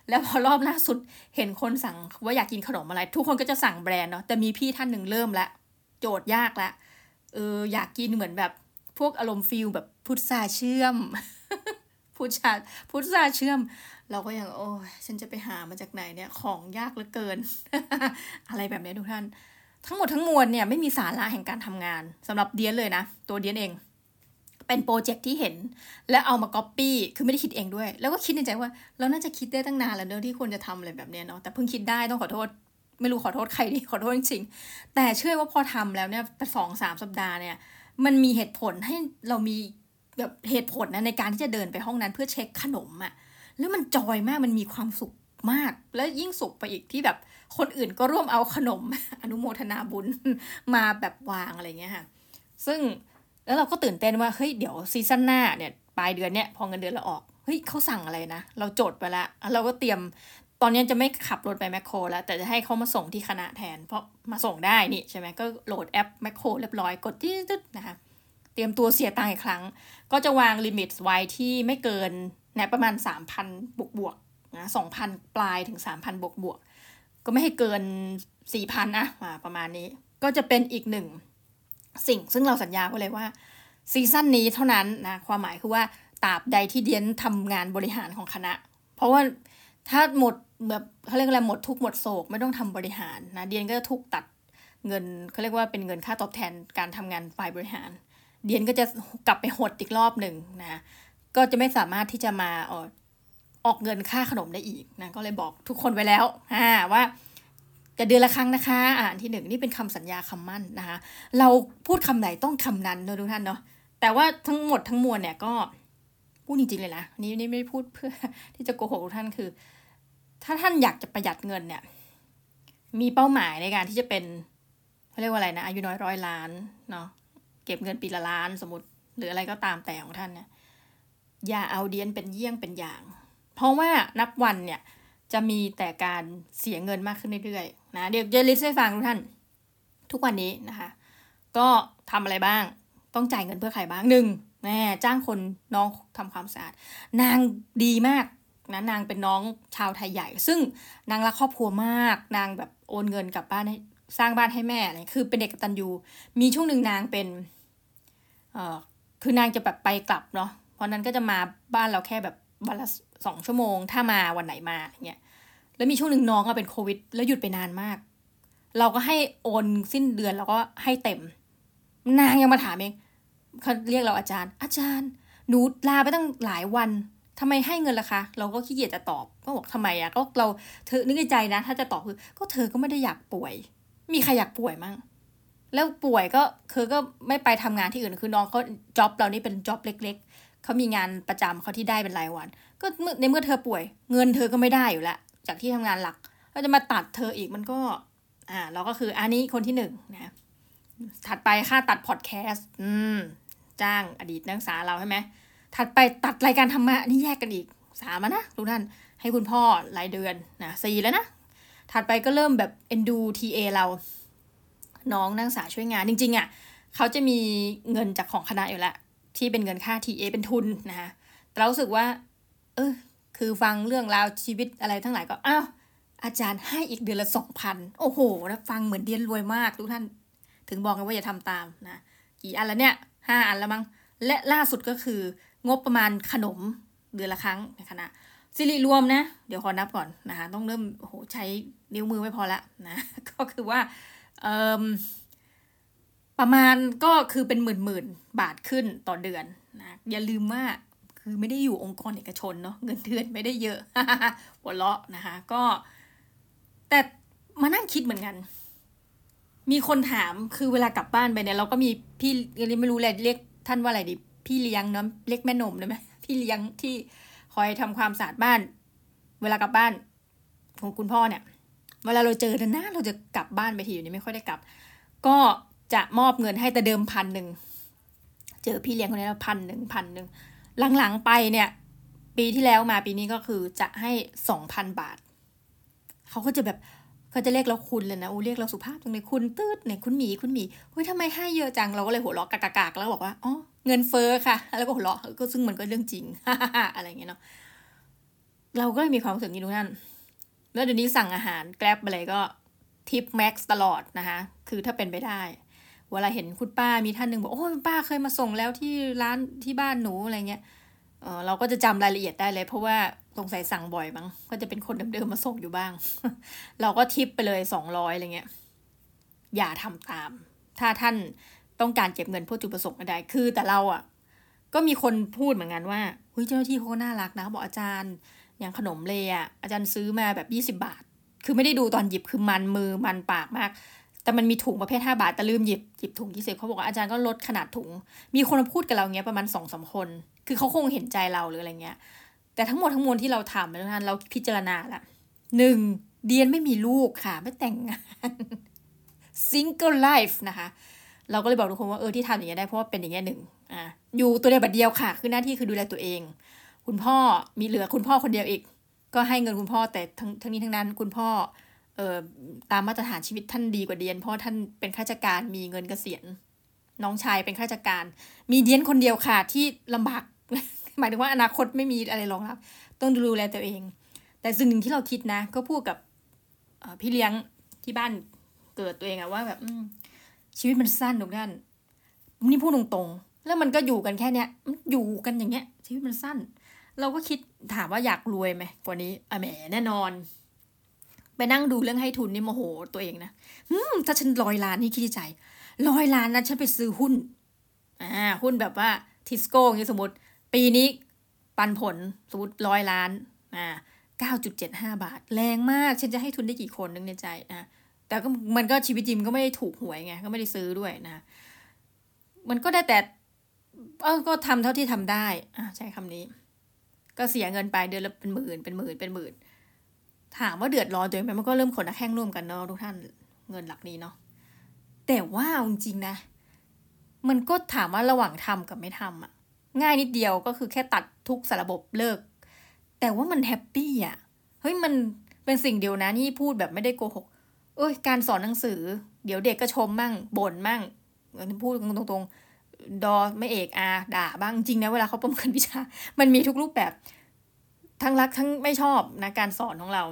แล้วพอรอบล่าสุดเห็นคนสั่งว่าอยากกินขนมอะไร ทุกคนก็จะสั่งแบรนด์เนาะแต่มีพี่ท่านหนึ่งเริ่มละโจทย์ยากละเอออยากกินเหมือนแบบพวกอารมณ์ feel แบบพุทราเชื่อมพุทราพุทราเชื่อม เราก็ยังโอ้ยฉันจะไปหามาจากไหนเนี่ยของยากเหลือเกิน อะไรแบบนี้ทุกท่าน ทั้งหมดทั้งมวลเนี่ยไม่มีสาระแห่งการทำงานสำหรับเดียนเลยนะ ตัวเดียนเอง เป็นโปรเจกต์ที่เห็น แล้วเอามาก๊อปปี้คือไม่ได้คิดเองด้วย แล้วก็คิดในใจว่า เราน่าจะคิดได้ตั้งนานแล้วเนอะที่ควรจะทำอะไรแบบเนี้ยเนาะแต่เพิ่งคิดได้ต้องขอโทษ ไม่รู้ขอโทษใครดีขอโทษจริงๆแต่เชื่อว่าพอทำแล้วเนี่ยสองสามสัปดาห์เนี่ย มันมีเหตุผลให้เรามีแบบเหตุผลนะในการที่จะเดินไปห้องนั้นเพื่อเช็คขนมอะ่ะแล้วมันจอยมากมันมีความสุขมาก แล้วยิ่งสุขไปอีกที่แบบคนอื่นก็ร่วมเอาขนมอนุโมทนาบุญมาแบบวางอะไรเงี้ยค่ะ ซึ่ง แล้วเราก็ตื่นเต้นว่าเฮ้ยเดี๋ยวซีซั่นหน้าเนี่ยปลายเดือนเนี่ยพอเงินเดือนเราออกเฮ้ยเขาสั่งอะไรนะเราจดไปแล้วเราก็เตรียมตอนนี้จะไม่ขับรถไปแมคโครแล้วแต่จะให้เขามาส่งที่คณะแทน เพราะมาส่งได้นี่ใช่ไหมก็โหลดแอปแมคโครเรียบร้อยกดที่ตึ๊ดนะคะเตรียมตัวเสียตังค์อีกครั้ง ก็จะวาง limit ไว้ที่ไม่เกินนะประมาณ 3,000 บวกบวกนะ2,000ปลายถึง 3,000 บวกบวกก็ไม่ให้เกิน 4,000นะประมาณนี้ ก็จะเป็นอีกหนึ่ง สิ่งซึ่งเราสัญญาไว้เลยว่า season นี้เท่านั้นนะความหมายคือว่าตราบใดที่เดียนทำงานบริหารของคณะ เพราะว่าถ้าหมดแบบเขาเรียกอะไรหมดทุกหมดโศกไม่ต้องทำบริหารนะเดียนก็จะทุกตัดเงินเขาเรียกว่าเป็นเงินค่าตอบแทนการทำงานฝ่ายบริหาร เดียนก็จะกลับไปหดอีกรอบหนึ่งนะก็จะไม่สามารถที่จะมาออกเงินค่าขนมได้อีกนะก็เลยบอกทุกคนไว้แล้วอ่าว่า จะเดือนละครั้งนะคะอ่านที่หนึ่งนี่เป็นคำสัญญาคำมั่นนะคะ เราพูดคำไหนต้องคำนั้นเนอะทุกท่านเนาะแต่ว่าทั้งหมดทั้งมวลเนี่ยก็พูดจริงๆเลยนะนี่นี่ไม่พูดเพื่อที่จะโกหกทุกท่านคือ ถ้าท่านอยากจะประหยัดเงินเนี่ย มีเป้าหมายในการที่จะเป็นเขาเรียกว่าอะไรนะอายุน้อยร้อยล้านเนาะเก็บเงินปีละล้านสมมติหรืออะไรก็ตามแต่ของท่านเนี่ยอย่าเอาเดียนเป็นเยี่ยงเป็นอย่าง เพราะว่านับวันเนี่ย จะมีแต่การเสียเงินมากขึ้นเรื่อยๆนะเดี๋ยวจะลิสต์ให้ฟังทุกท่าน ทุกวันนี้นะคะ ก็ทำอะไรบ้างต้องจ่ายเงินเพื่อใครบ้างหนึ่งแม่จ้างคนน้องทำความสะอาด นางดีมากนะนางเป็นน้องชาวไทยใหญ่ ซึ่งนางรักครอบครัวมาก นางแบบโอนเงินกลับบ้านให้สร้างบ้านให้แม่อะไรคือเป็นเด็กกตัญญูมีช่วงหนึ่งนางเป็นเอ่อคือนางจะแบบไปกลับเนาะเพราะนั้นก็จะมาบ้านเราแค่แบบวันละ สองชั่วโมง ถ้ามาวันไหนมาเงี้ยแล้วมีช่วงหนึ่งน้องก็เป็นโควิด แล้วหยุดไปนานมาก เราก็ให้โอนสิ้นเดือนเราก็ให้เต็ม นางยังมาถามเองเขาเรียกเราอาจารย์ อาจารย์หนูลาไปตั้งหลายวันทำไมให้เงินล่ะคะ เราก็ขี้เกียจจะตอบ ก็บอกทำไมอะก็เราเธอนึกในใจนะ ถ้าจะตอบคือ ก็เธอก็ไม่ได้อยากป่วย มีใครอยากป่วยมั่งแล้วป่วยก็คือก็ไม่ไปทำงานที่อื่นคือน้องเขาจ็อบเรานี่เป็นจ็อบเล็ก ๆเขามีงานประจำเขาที่ได้เป็นรายวัน ก็ในเมื่อเธอป่วย เงินเธอก็ไม่ได้อยู่แล้วจากที่ทำงานหลักเราจะมาตัดเธออีกมันก็ อ่า เราก็คืออันนี้คนที่หนึ่งนะถัดไปค่าตัดพอดแคสต์อืม จ้างอดีตนักศึกษาเราใช่ไหมถัดไปตัดรายการธรรมะนี่แยกกันอีกสามนะทุกท่านให้คุณพ่อรายเดือนนะสี่แล้วนะถัดไปก็เริ่มแบบเอ็นดูทีเอเรา น้องนักศึกษาช่วยงานจริงๆอะ่ะเขาจะมีเงินจากของคณะอยู่แล้วที่เป็นเงินค่าทีเอเป็นทุนนะคะแต่เราสึกว่า เออ คือฟังเรื่องราวชีวิตอะไรทั้งหลายก็อ้าวอาจารย์ให้อีกเดือนละสองพันโอ้โหนะฟังเหมือนเดียนรวยมากทุกท่าน ถึงบอกกันว่าอย่าทำตามนะกี่อันแล้วเนี่ยห้าอันแล้วมั้งและล่าสุดก็คืองบประมาณขนมเดือนละครั้งในคณะสิริรวมนะ เดี๋ยวขอนับก่อนนะคะต้องเริ่มโอ้โหใช้นิ้วมือไม่พอละนะก็คือว่าเออประมาณก็คือเป็นหมื่นหมื่นบาทขึ้นต่อเดือนนะอย่าลืมว่า คือไม่ได้อยู่องค์กรเอกชนเนาะเงินเดือนไม่ได้เยอะหัวเราะนะคะก็แต่มานั่งคิดเหมือนกัน มีคนถามคือเวลากลับบ้านไปเนี่ยเราก็มีพี่ไม่รู้อะไรเรียกท่านว่าอะไรดีพี่เลี้ยงเนาะเรียกแม่นมได้ไหมพี่เลี้ยงที่คอยทำความสะอาดบ้าน เวลากลับบ้านของคุณพ่อเนี่ย เวลาเราเจอนะเราจะกลับบ้านไปทีอยู่นี้ไม่ค่อยได้กลับ ก็จะมอบเงินให้แต่เดิมพันหนึ่งเจอพี่เลี้ยงคนนี้แล้วพันหนึ่งพันหนึ่ง หลังๆไปเนี่ย ปีที่แล้วมาปีนี้ก็คือจะให้สองพันบาท เขาก็จะแบบเขาจะเรียกเราคุณเลยนะอู้เรียกเราสุภาพจังเลยคุณตืดเนี่ยคุณหมีคุณหมีเฮ้ยทำไมให้เยอะจังเราก็เลยหัวเราะกากๆแล้วบอกว่าอ๋อเงินเฟ้อค่ะ แล้วก็หัวเราะก็ซึ่งมันก็เรื่องจริงอะไรเงี้ยเนาะเราก็เลยมีความรู้สึกนี้ทุกท่านแล้วเดี๋ยวนี้สั่งอาหารแกร็บอะไรก็ทิปแม็กซ์ตลอดนะคะคือถ้าเป็นไปได้ เวลาเห็นคุณป้ามีท่านหนึ่งบอกโอ้ป้าเคยมาส่งแล้วที่ร้านที่บ้านหนูอะไรเงี้ยเออเราก็จะจำรายละเอียดได้เลย เพราะว่าสงสัยสั่งบ่อยมั้งก็จะเป็นคนเดิมๆมาส่งอยู่บ้าง เราก็ทิปไปเลยสองร้อยอะไรเงี้ยอย่าทำตาม ถ้าท่านต้องการเก็บเงินเพื่อจุดประสงค์ใดคือแต่เราอะ ก็มีคนพูดเหมือนกันว่าเฮ้ยเจ้าหน้าที่เขาก็น่ารักนะบอกอาจารย์ อย่างขนมเลยอะอาจารย์ซื้อมาแบบยี่สิบาท คือไม่ได้ดูตอนหยิบคือมันมือมันปากมาก แต่มันมีถุงประเภทห้าบาท แต่ลืมหยิบหยิบถุงยี่สิบเขาบอกว่าอาจารย์ก็ลดขนาดถุง มีคนมาพูดกับเราเงี้ยประมาณสองสาคน คือเขาคงเห็นใจเราหรืออะไรเงี้ย แต่ทั้งหมดทั้งมวลที่เราทำนั้นเราพิจารณาละหนึ่งเดียนไม่มีลูกค่ะ ไม่แต่งงาน single life นะคะ เราก็เลยบอกทุกคนว่าเออที่ทำอย่างนี้ยได้เพราะว่าเป็นอย่างนี้ยหนึ่งอะอยู่ตัวเดียวบัดเดียวค่ะ คือหน้าที่คือดูแลตัวเอง คุณพ่อมีเหลือคุณพ่อคนเดียวอีก ก็ให้เงินคุณพ่อแต่ทั้งทั้งนี้ทั้งนั้นคุณพ่อ ตามมาตรฐานชีวิตท่านดีกว่าเดียน เพราะท่านเป็นข้าราชการมีเงินเกษียณ น้องชายเป็นข้าราชการ มีเดียนคนเดียวค่ะที่ลำบากหมายถึงว่าอนาคตไม่มีอะไรรองรับ ต้องดูแลตัวเอง แต่สิ่งหนึ่งที่เราคิดนะ ก็พูดกับพี่เลี้ยงที่บ้านเกิดตัวเองอะว่าแบบชีวิตมันสั้นทุกท่านนี่พูดตรงๆ แล้วมันก็อยู่กันแค่เนี้ยมันอยู่กันอย่างเงี้ยชีวิตมันสั้น เราก็คิดถามว่าอยากรวยไหมกว่านี้อแหมแน่นอน ไปนั่งดูเรื่องให้ทุนนี่โมโหตัวเองนะอืมถ้าฉันร้อยล้านนี่คิดใจร้อยล้านนะฉันไปซื้อหุ้น อ่า หุ้นแบบว่าทิสโก้อย่างนี้สมมติ ปีนี้ปันผลสมมติร้อยล้าน อ่าเก้าจุดเจ็ดห้าบาท แรงมาก ฉันจะให้ทุนได้กี่คนนึงในใจนะแต่ก็มันก็ชีวิตจริงก็ไม่ได้ถูกหวยไง ก็ไม่ได้ซื้อด้วยนะ มันก็ได้แต่ เออก็ทำเท่าที่ทำได้ อะใช้คำนี้ ก็เสียเงินไปเดือนละเป็นหมื่นเป็นหมื่นเป็นหมื่น ถามว่าเดือดร้อนตัวเองไหมมันก็เริ่มขนแข้งร่วมกันเนาะทุกท่านเงินหลักนี้เนาะแต่ว่าจริงๆนะ มันก็ถามว่าระหว่างทำกับไม่ทำอะ ง่ายนิดเดียวก็คือแค่ตัดทุกสารระบบเลิก แต่ว่ามันแฮปปี้อะเฮ้ยมันเป็นสิ่งเดียวนะที่พูดแบบไม่ได้โกหก เอ้ยการสอนหนังสือ เดี๋ยวเด็กก็ชมมั่งบ่นมั่งพูดตรงๆดอไม่เอกอาด่าบ้างจริงนะเวลาเขาประเมินวิชา มันมีทุกรูปแบบ ทั้งรักทั้งไม่ชอบนะการสอนของเรา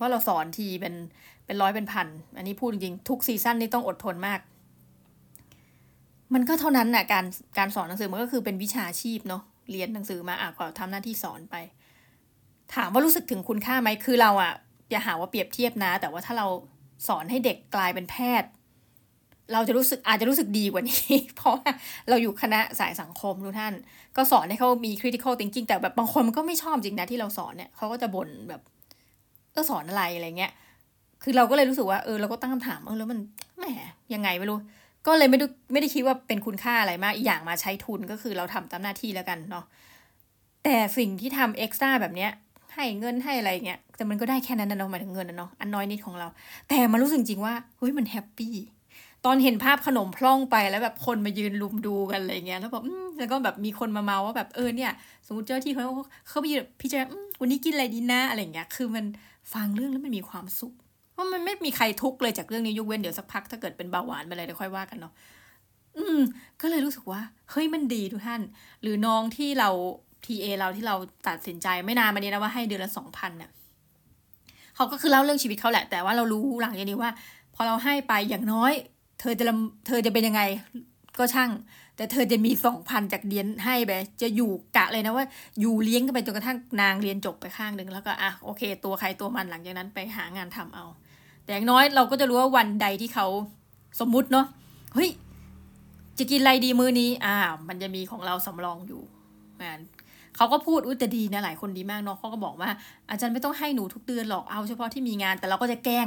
ว่าเราสอนทีเป็นเป็นร้อยเป็นพัน อันนี้พูดจริงทุกซีซั่นนี่ต้องอดทนมาก มันก็เท่านั้นน่ะการการสอนหนังสือมันก็คือเป็นวิชาชีพเนาะเรียนหนังสือมาอะก็ทำหน้าที่สอนไป ถามว่ารู้สึกถึงคุณค่าไหมคือเราอะอย่าหาว่าเปรียบเทียบนะ แต่ว่าถ้าเราสอนให้เด็กกลายเป็นแพทย์ เราจะรู้สึกอาจจะรู้สึกดีกว่านี้ เพราะว่าเราอยู่คณะสายสังคมทุกท่าน ก็สอนให้เขามี critical thinking แต่แบบบางคนมันก็ไม่ชอบจริงนะที่เราสอนเนี่ยเขาก็จะบ่นแบบเออสอนอะไรอะไรเงี้ย คือเราก็เลยรู้สึกว่าเออเราก็ตั้งคำถามเออแล้วมันแหมยังไงไม่รู้ ก็เลยไม่ได้ไม่ได้คิดว่าเป็นคุณค่าอะไรมากอีกอย่างมาใช้ทุนก็คือเราทำตามหน้าที่แล้วกันเนาะแต่สิ่งที่ทำเอ็กซ์ตร้าแบบเนี้ยให้เงินให้อะไรเงี้ยแต่มันก็ได้แค่นั้นนะเนาะหมายถึงเงินนะเนาะอันน้อยนิดของเรา แต่มันรู้สึกจริงว่าเฮ้ยมันแฮปปี้ ตอนเห็นภาพขนมพล่องไปแล้วแบบคนมายืนลุมดูกันอะไรเงี้ยแล้วแบบแล้วก็แบบมีคนมาเมาว่าแบบเออเนี่ย สมมติเจ้าที่เขาเขาไปยืนพิจารณาวันนี้กินอะไรดีนะอะไรเงี้ย คือมันฟังเรื่องแล้วมันมีความสุขเพราะมันไม่มีใครทุกข์เลยจากเรื่องนี้ยกเว้นเดี๋ยวสักพักถ้าเกิดเป็นเบาหวานไปเลยเดี๋ยวค่อยว่ากันเนาะอืม ก็เลยรู้สึกว่าเฮ้ยมันดีทุกท่าน หรือน้องที่เราทีเอเราที่เราตัดสินใจไม่นานมานี้นะว่าให้เดือนละสองพันเนี่ยเขาก็คือเล่าเรื่องชีวิตเขาแหละ แต่ว่าเรารู้หลังจากนี้ว่า พอเราให้ไปอย่างน้อย เธอจะเธอจะเป็นยังไงก็ช่าง แต่เธอจะมีสองพันจากเรียนให้ไปจะอยู่กะเลยนะว่า อยู่เลี้ยงกันไปจนกระทั่งนางเรียนจบไปข้างหนึ่งแล้วก็อะโอเค ตัวใครตัวมันหลังจากนั้นไปหางานทำเอา แต่อย่างน้อยเราก็จะรู้ว่าวันใดที่เขาสมมุติเนาะเฮ้ยจะกินอะไรดีมื้อนี้อ่ามันจะมีของเราสำรองอยู่งานเขาก็พูดอุ้ยแต่ดีนะหลายคนดีมากเนาะเขาก็บอกว่าอาจารย์ไม่ต้องให้หนูทุกเดือนหรอกเอาเฉพาะที่มีงาน แต่เราก็จะแกล้ง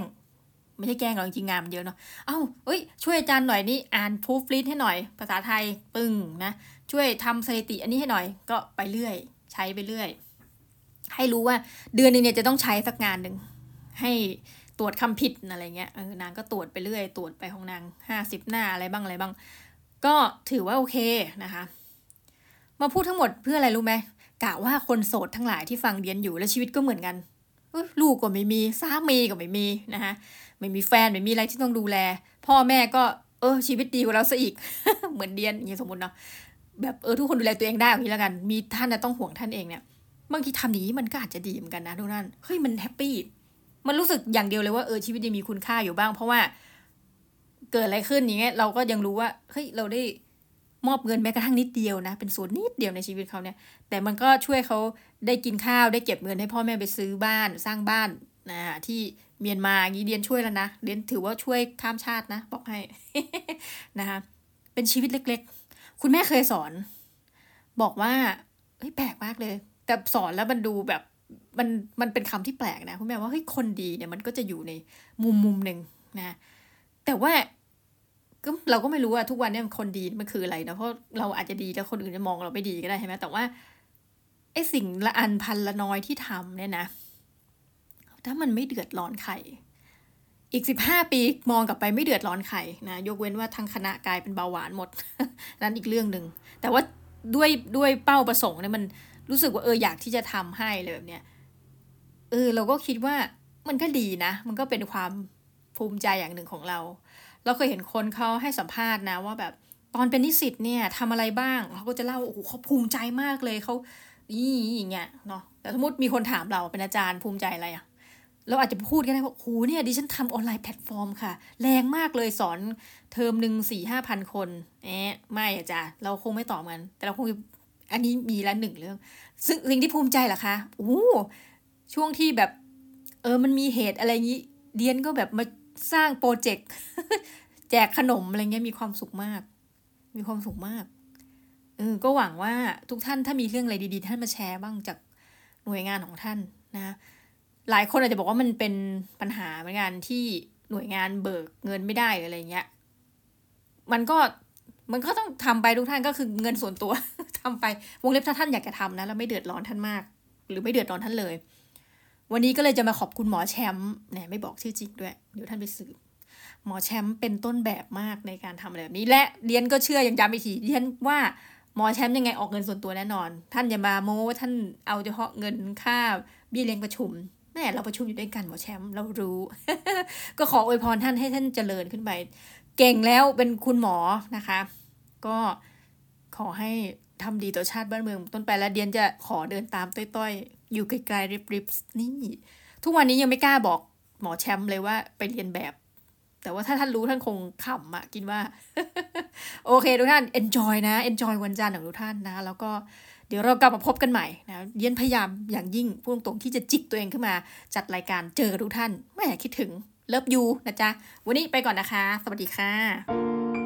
ไม่ใช่แกล้งหรอกจริงงานมันเยอะเนาะเอ้าเอ้ย ช่วยอาจารย์หน่อยนี่อ่านพูฟลิสให้หน่อย ภาษาไทยปึ้งนะ ช่วยทำสถิติอันนี้ให้หน่อย ก็ไปเรื่อย ใช้ไปเรื่อย ให้รู้ว่าเดือนหนึ่งเนี่ยจะต้องใช้สักงานหนึ่งให้ตรวจคำผิดอะไรเงี้ยเออนางก็ตรวจไปเรื่อย ตรวจไปของนางห้าสิบหน้าอะไรบ้างอะไรบ้าง ก็ถือว่าโอเคนะคะ มาพูดทั้งหมดเพื่ออะไรรู้ไหมกะว่าคนโสดทั้งหลายที่ฟังเรียนอยู่และชีวิตก็เหมือนกันลูกก็ไม่มีสามีก็ไม่มีนะคะ ไม่มีแฟนไม่มีอะไรที่ต้องดูแล พ่อแม่ก็เออชีวิตดีกว่าเราซะอีก เหมือนเดียนอย่างสมมติเนาะแบบเออทุกคนดูแลตัวเองได้อย่างนี้แล้วกัน มีท่านนะต้องห่วงท่านเองเนี่ยบางทีทำอย่างนี้มันก็อาจจะดีเหมือนกันนะทุกท่านเฮ้ยมันแฮปปี้มันรู้สึกอย่างเดียวเลยว่าเออชีวิตยังมีคุณค่าอยู่บ้าง เพราะว่าเกิดอะไรขึ้นอย่างเงี้ยเราก็ยังรู้ว่าเฮ้ยเราได้มอบเงินแม้กระทั่งนิดเดียวนะ เป็นส่วนนิดเดียวในชีวิตเขาเนี่ย แต่มันก็ช่วยเขาได้กินข้าวได้เก็บเงินให้พ่อแม่ไปซื้อบ้านสร้างบ้านนะที่ เมียนมางี้เดียนช่วยแล้วนะเดียนถือว่าช่วยข้ามชาตินะ บอกให้นะคะเป็นชีวิตเล็ก ๆ คุณแม่เคยสอน บอกว่าเฮ้ยแปลกมากเลย แต่สอนแล้วมันดูแบบมันมันเป็นคำที่แปลกนะคุณแม่ว่าเฮ้ยคนดีเนี่ยมันก็จะอยู่ในมุมมุมหนึ่งนะแต่ว่าก็เราก็ไม่รู้ว่าทุกวันนี้คนดีมันคืออะไรนะเพราะเราอาจจะดีแล้วคนอื่นจะมองเราไม่ดีก็ได้ใช่ไหมแต่ว่าไอ้สิ่งละอันพันละน้อยที่ทำเนี่ยนะ ถ้ามันไม่เดือดร้อนใครอีกสิบห้าปีมองกลับไปไม่เดือดร้อนใครนะยกเว้นว่าทั้งคณะกลายเป็นเบาหวานหมด นั้นอีกเรื่องหนึ่งแต่ว่าด้วยด้วยเป้าประสงค์เนี่ยมันรู้สึกว่าเอออยากที่จะทำให้เลยแบบเนี้ยเออเราก็คิดว่ามันก็ดีนะ มันก็เป็นความภูมิใจอย่างหนึ่งของเรา เราเคยเห็นคนเขาให้สัมภาษณ์นะว่าแบบตอนเป็นนิสิตเนี่ยทำอะไรบ้างเขาก็จะเล่าโอ้โหเขาภูมิใจมากเลยเขานี่อย่างเงี้ยเนาะแต่สมมติมีคนถามเราเป็นอาจารย์ภูมิใจอะไรอะ เราอาจจะพูดกันได้ว่าโอ้โหเนี่ยดิฉันทำออนไลน์แพลตฟอร์มค่ะ แรงมากเลยสอนเทอมหนึ่งสี่ห้าพันคนเอ๊ะไม่อาจารย์เราคงไม่ตอบกัน แต่เราคงอันนี้มีละหนึ่งเรื่อง ซึ่งสิ่งที่ภูมิใจเหรอคะโอ้ช่วงที่แบบเออมันมีเหตุอะไรงี้ เดียนก็แบบมาสร้างโปรเจกต์แจกขนมอะไรเงี้ยมีความสุขมาก มีความสุขมากเออก็หวังว่าทุกท่านถ้ามีเรื่องอะไรดีๆ ท่านมาแชร์บ้างจากหน่วยงานของท่านนะ หลายคนอาจจะบอกว่ามันเป็นปัญหาเหมือนกันที่หน่วยงานเบิกเงินไม่ได้อะไรเงี้ย มันก็มันก็ต้องทำไปทุกท่านก็คือเงินส่วนตัวทำไปวงเล็บถ้าท่านอยากจะทำนะแล้วไม่เดือดร้อนท่านมาก หรือไม่เดือดร้อนท่านเลย วันนี้ก็เลยจะมาขอบคุณหมอแชมป์เนี่ยไม่บอกชื่อจริงด้วยเดี๋ยวท่านไปสืบหมอแชมป์เป็นต้นแบบมากในการทำอะไรแบบนี้ และเรียนก็เชื่ออย่างย้ำอีกทีเรียนว่าหมอแชมป์ยังไงออกเงินส่วนตัวแน่นอน ท่านอย่ามาโม้ว่าท่านเอาเฉพาะเงินค่าเบี้ยเลี้ยงประชุม แม่เราประชุมอยู่ด้วยกันหมอแชมป์เรารู้ ก็ขออวยพรท่านให้ท่านเจริญขึ้นไป เก่งแล้วเป็นคุณหมอนะคะ ก็ขอให้ทำดีต่อชาติบ้านเมือง ต้นไปแล้วเดียนจะขอเดินตามต้อยๆ อยู่ไกลๆริบๆนี่ ทุกวันนี้ยังไม่กล้าบอกหมอแชมป์เลยว่าไปเรียนแบบ แต่ว่าถ้าท่านรู้ท่านคงขำอะกินว่า โอเคทุกท่าน enjoy นะ enjoy วันจันทร์ของทุกท่านนะ แล้วก็ เดี๋ยวเรากลับมาพบกันใหม่นะเย็นพยายามอย่างยิ่งพูดตรงๆที่จะจิกตัวเองขึ้นมา จัดรายการเจอทุกท่านไม่อยากคิดถึงเลิฟยูนะจ๊ะ วันนี้ไปก่อนนะคะ สวัสดีค่ะ